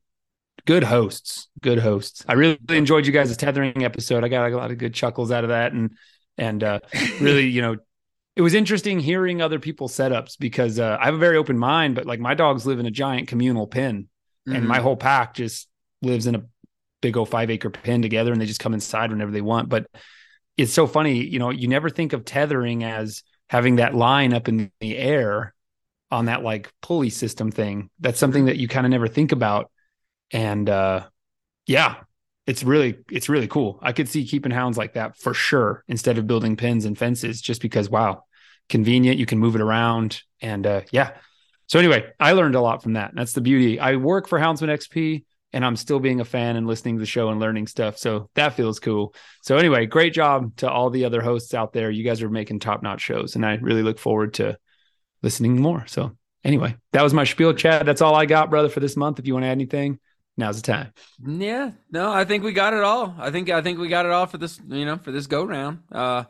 good hosts, good hosts. I really enjoyed you guys' tethering episode. I got a lot of good chuckles out of that, and and uh, really, you know, it was interesting hearing other people's setups because uh, I have a very open mind, but like my dogs live in a giant communal pen, mm-hmm. and my whole pack just lives in a big old five acre pen together, and they just come inside whenever they want. But it's so funny, you know, you never think of tethering as having that line up in the air on that like pulley system thing. That's something that you kind of never think about, and uh, yeah, it's really it's really cool. I could see keeping hounds like that for sure instead of building pens and fences just because wow, convenient, you can move it around and uh yeah. So anyway, I learned a lot from that. That's the beauty. I work for Houndsman XP and I'm still being a fan and listening to the show and learning stuff. So that feels cool. So anyway, great job to all the other hosts out there. You guys are making top-notch shows and I really look forward to listening more. So anyway, that was my spiel Chad. That's all I got, brother, for this month. If you want to add anything, now's the time. Yeah, no, I think we got it all. I think I think we got it all for this, you know, for this go round. Uh,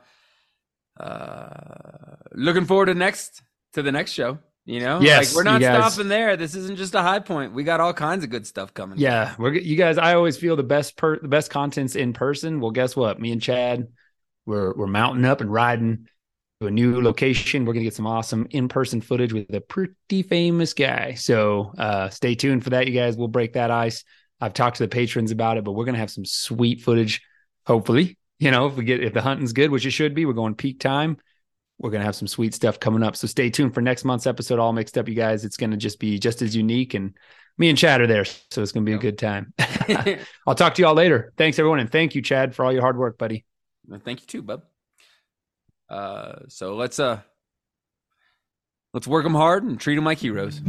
uh, looking forward to next to the next show. You know, yes, like we're not stopping there. This isn't just a high point. We got all kinds of good stuff coming. Yeah, we're you guys. I always feel the best per the best contents in person. Well, guess what? Me and Chad, we're we're mounting up and riding to a new location. We're gonna get some awesome in person footage with a pretty famous guy. So uh, stay tuned for that, you guys. We'll break that ice. I've talked to the patrons about it, but we're gonna have some sweet footage. Hopefully, you know, if we get if the hunting's good, which it should be, we're going peak time we're going to have some sweet stuff coming up. So stay tuned for next month's episode, all mixed up, you guys. It's going to just be just as unique. And me and Chad are there. So it's going to be a good time. I'll talk to you all later. Thanks, everyone. And thank you, Chad, for all your hard work, buddy. Well, thank you too, bub. Uh, so let's uh let's work them hard and treat them like heroes.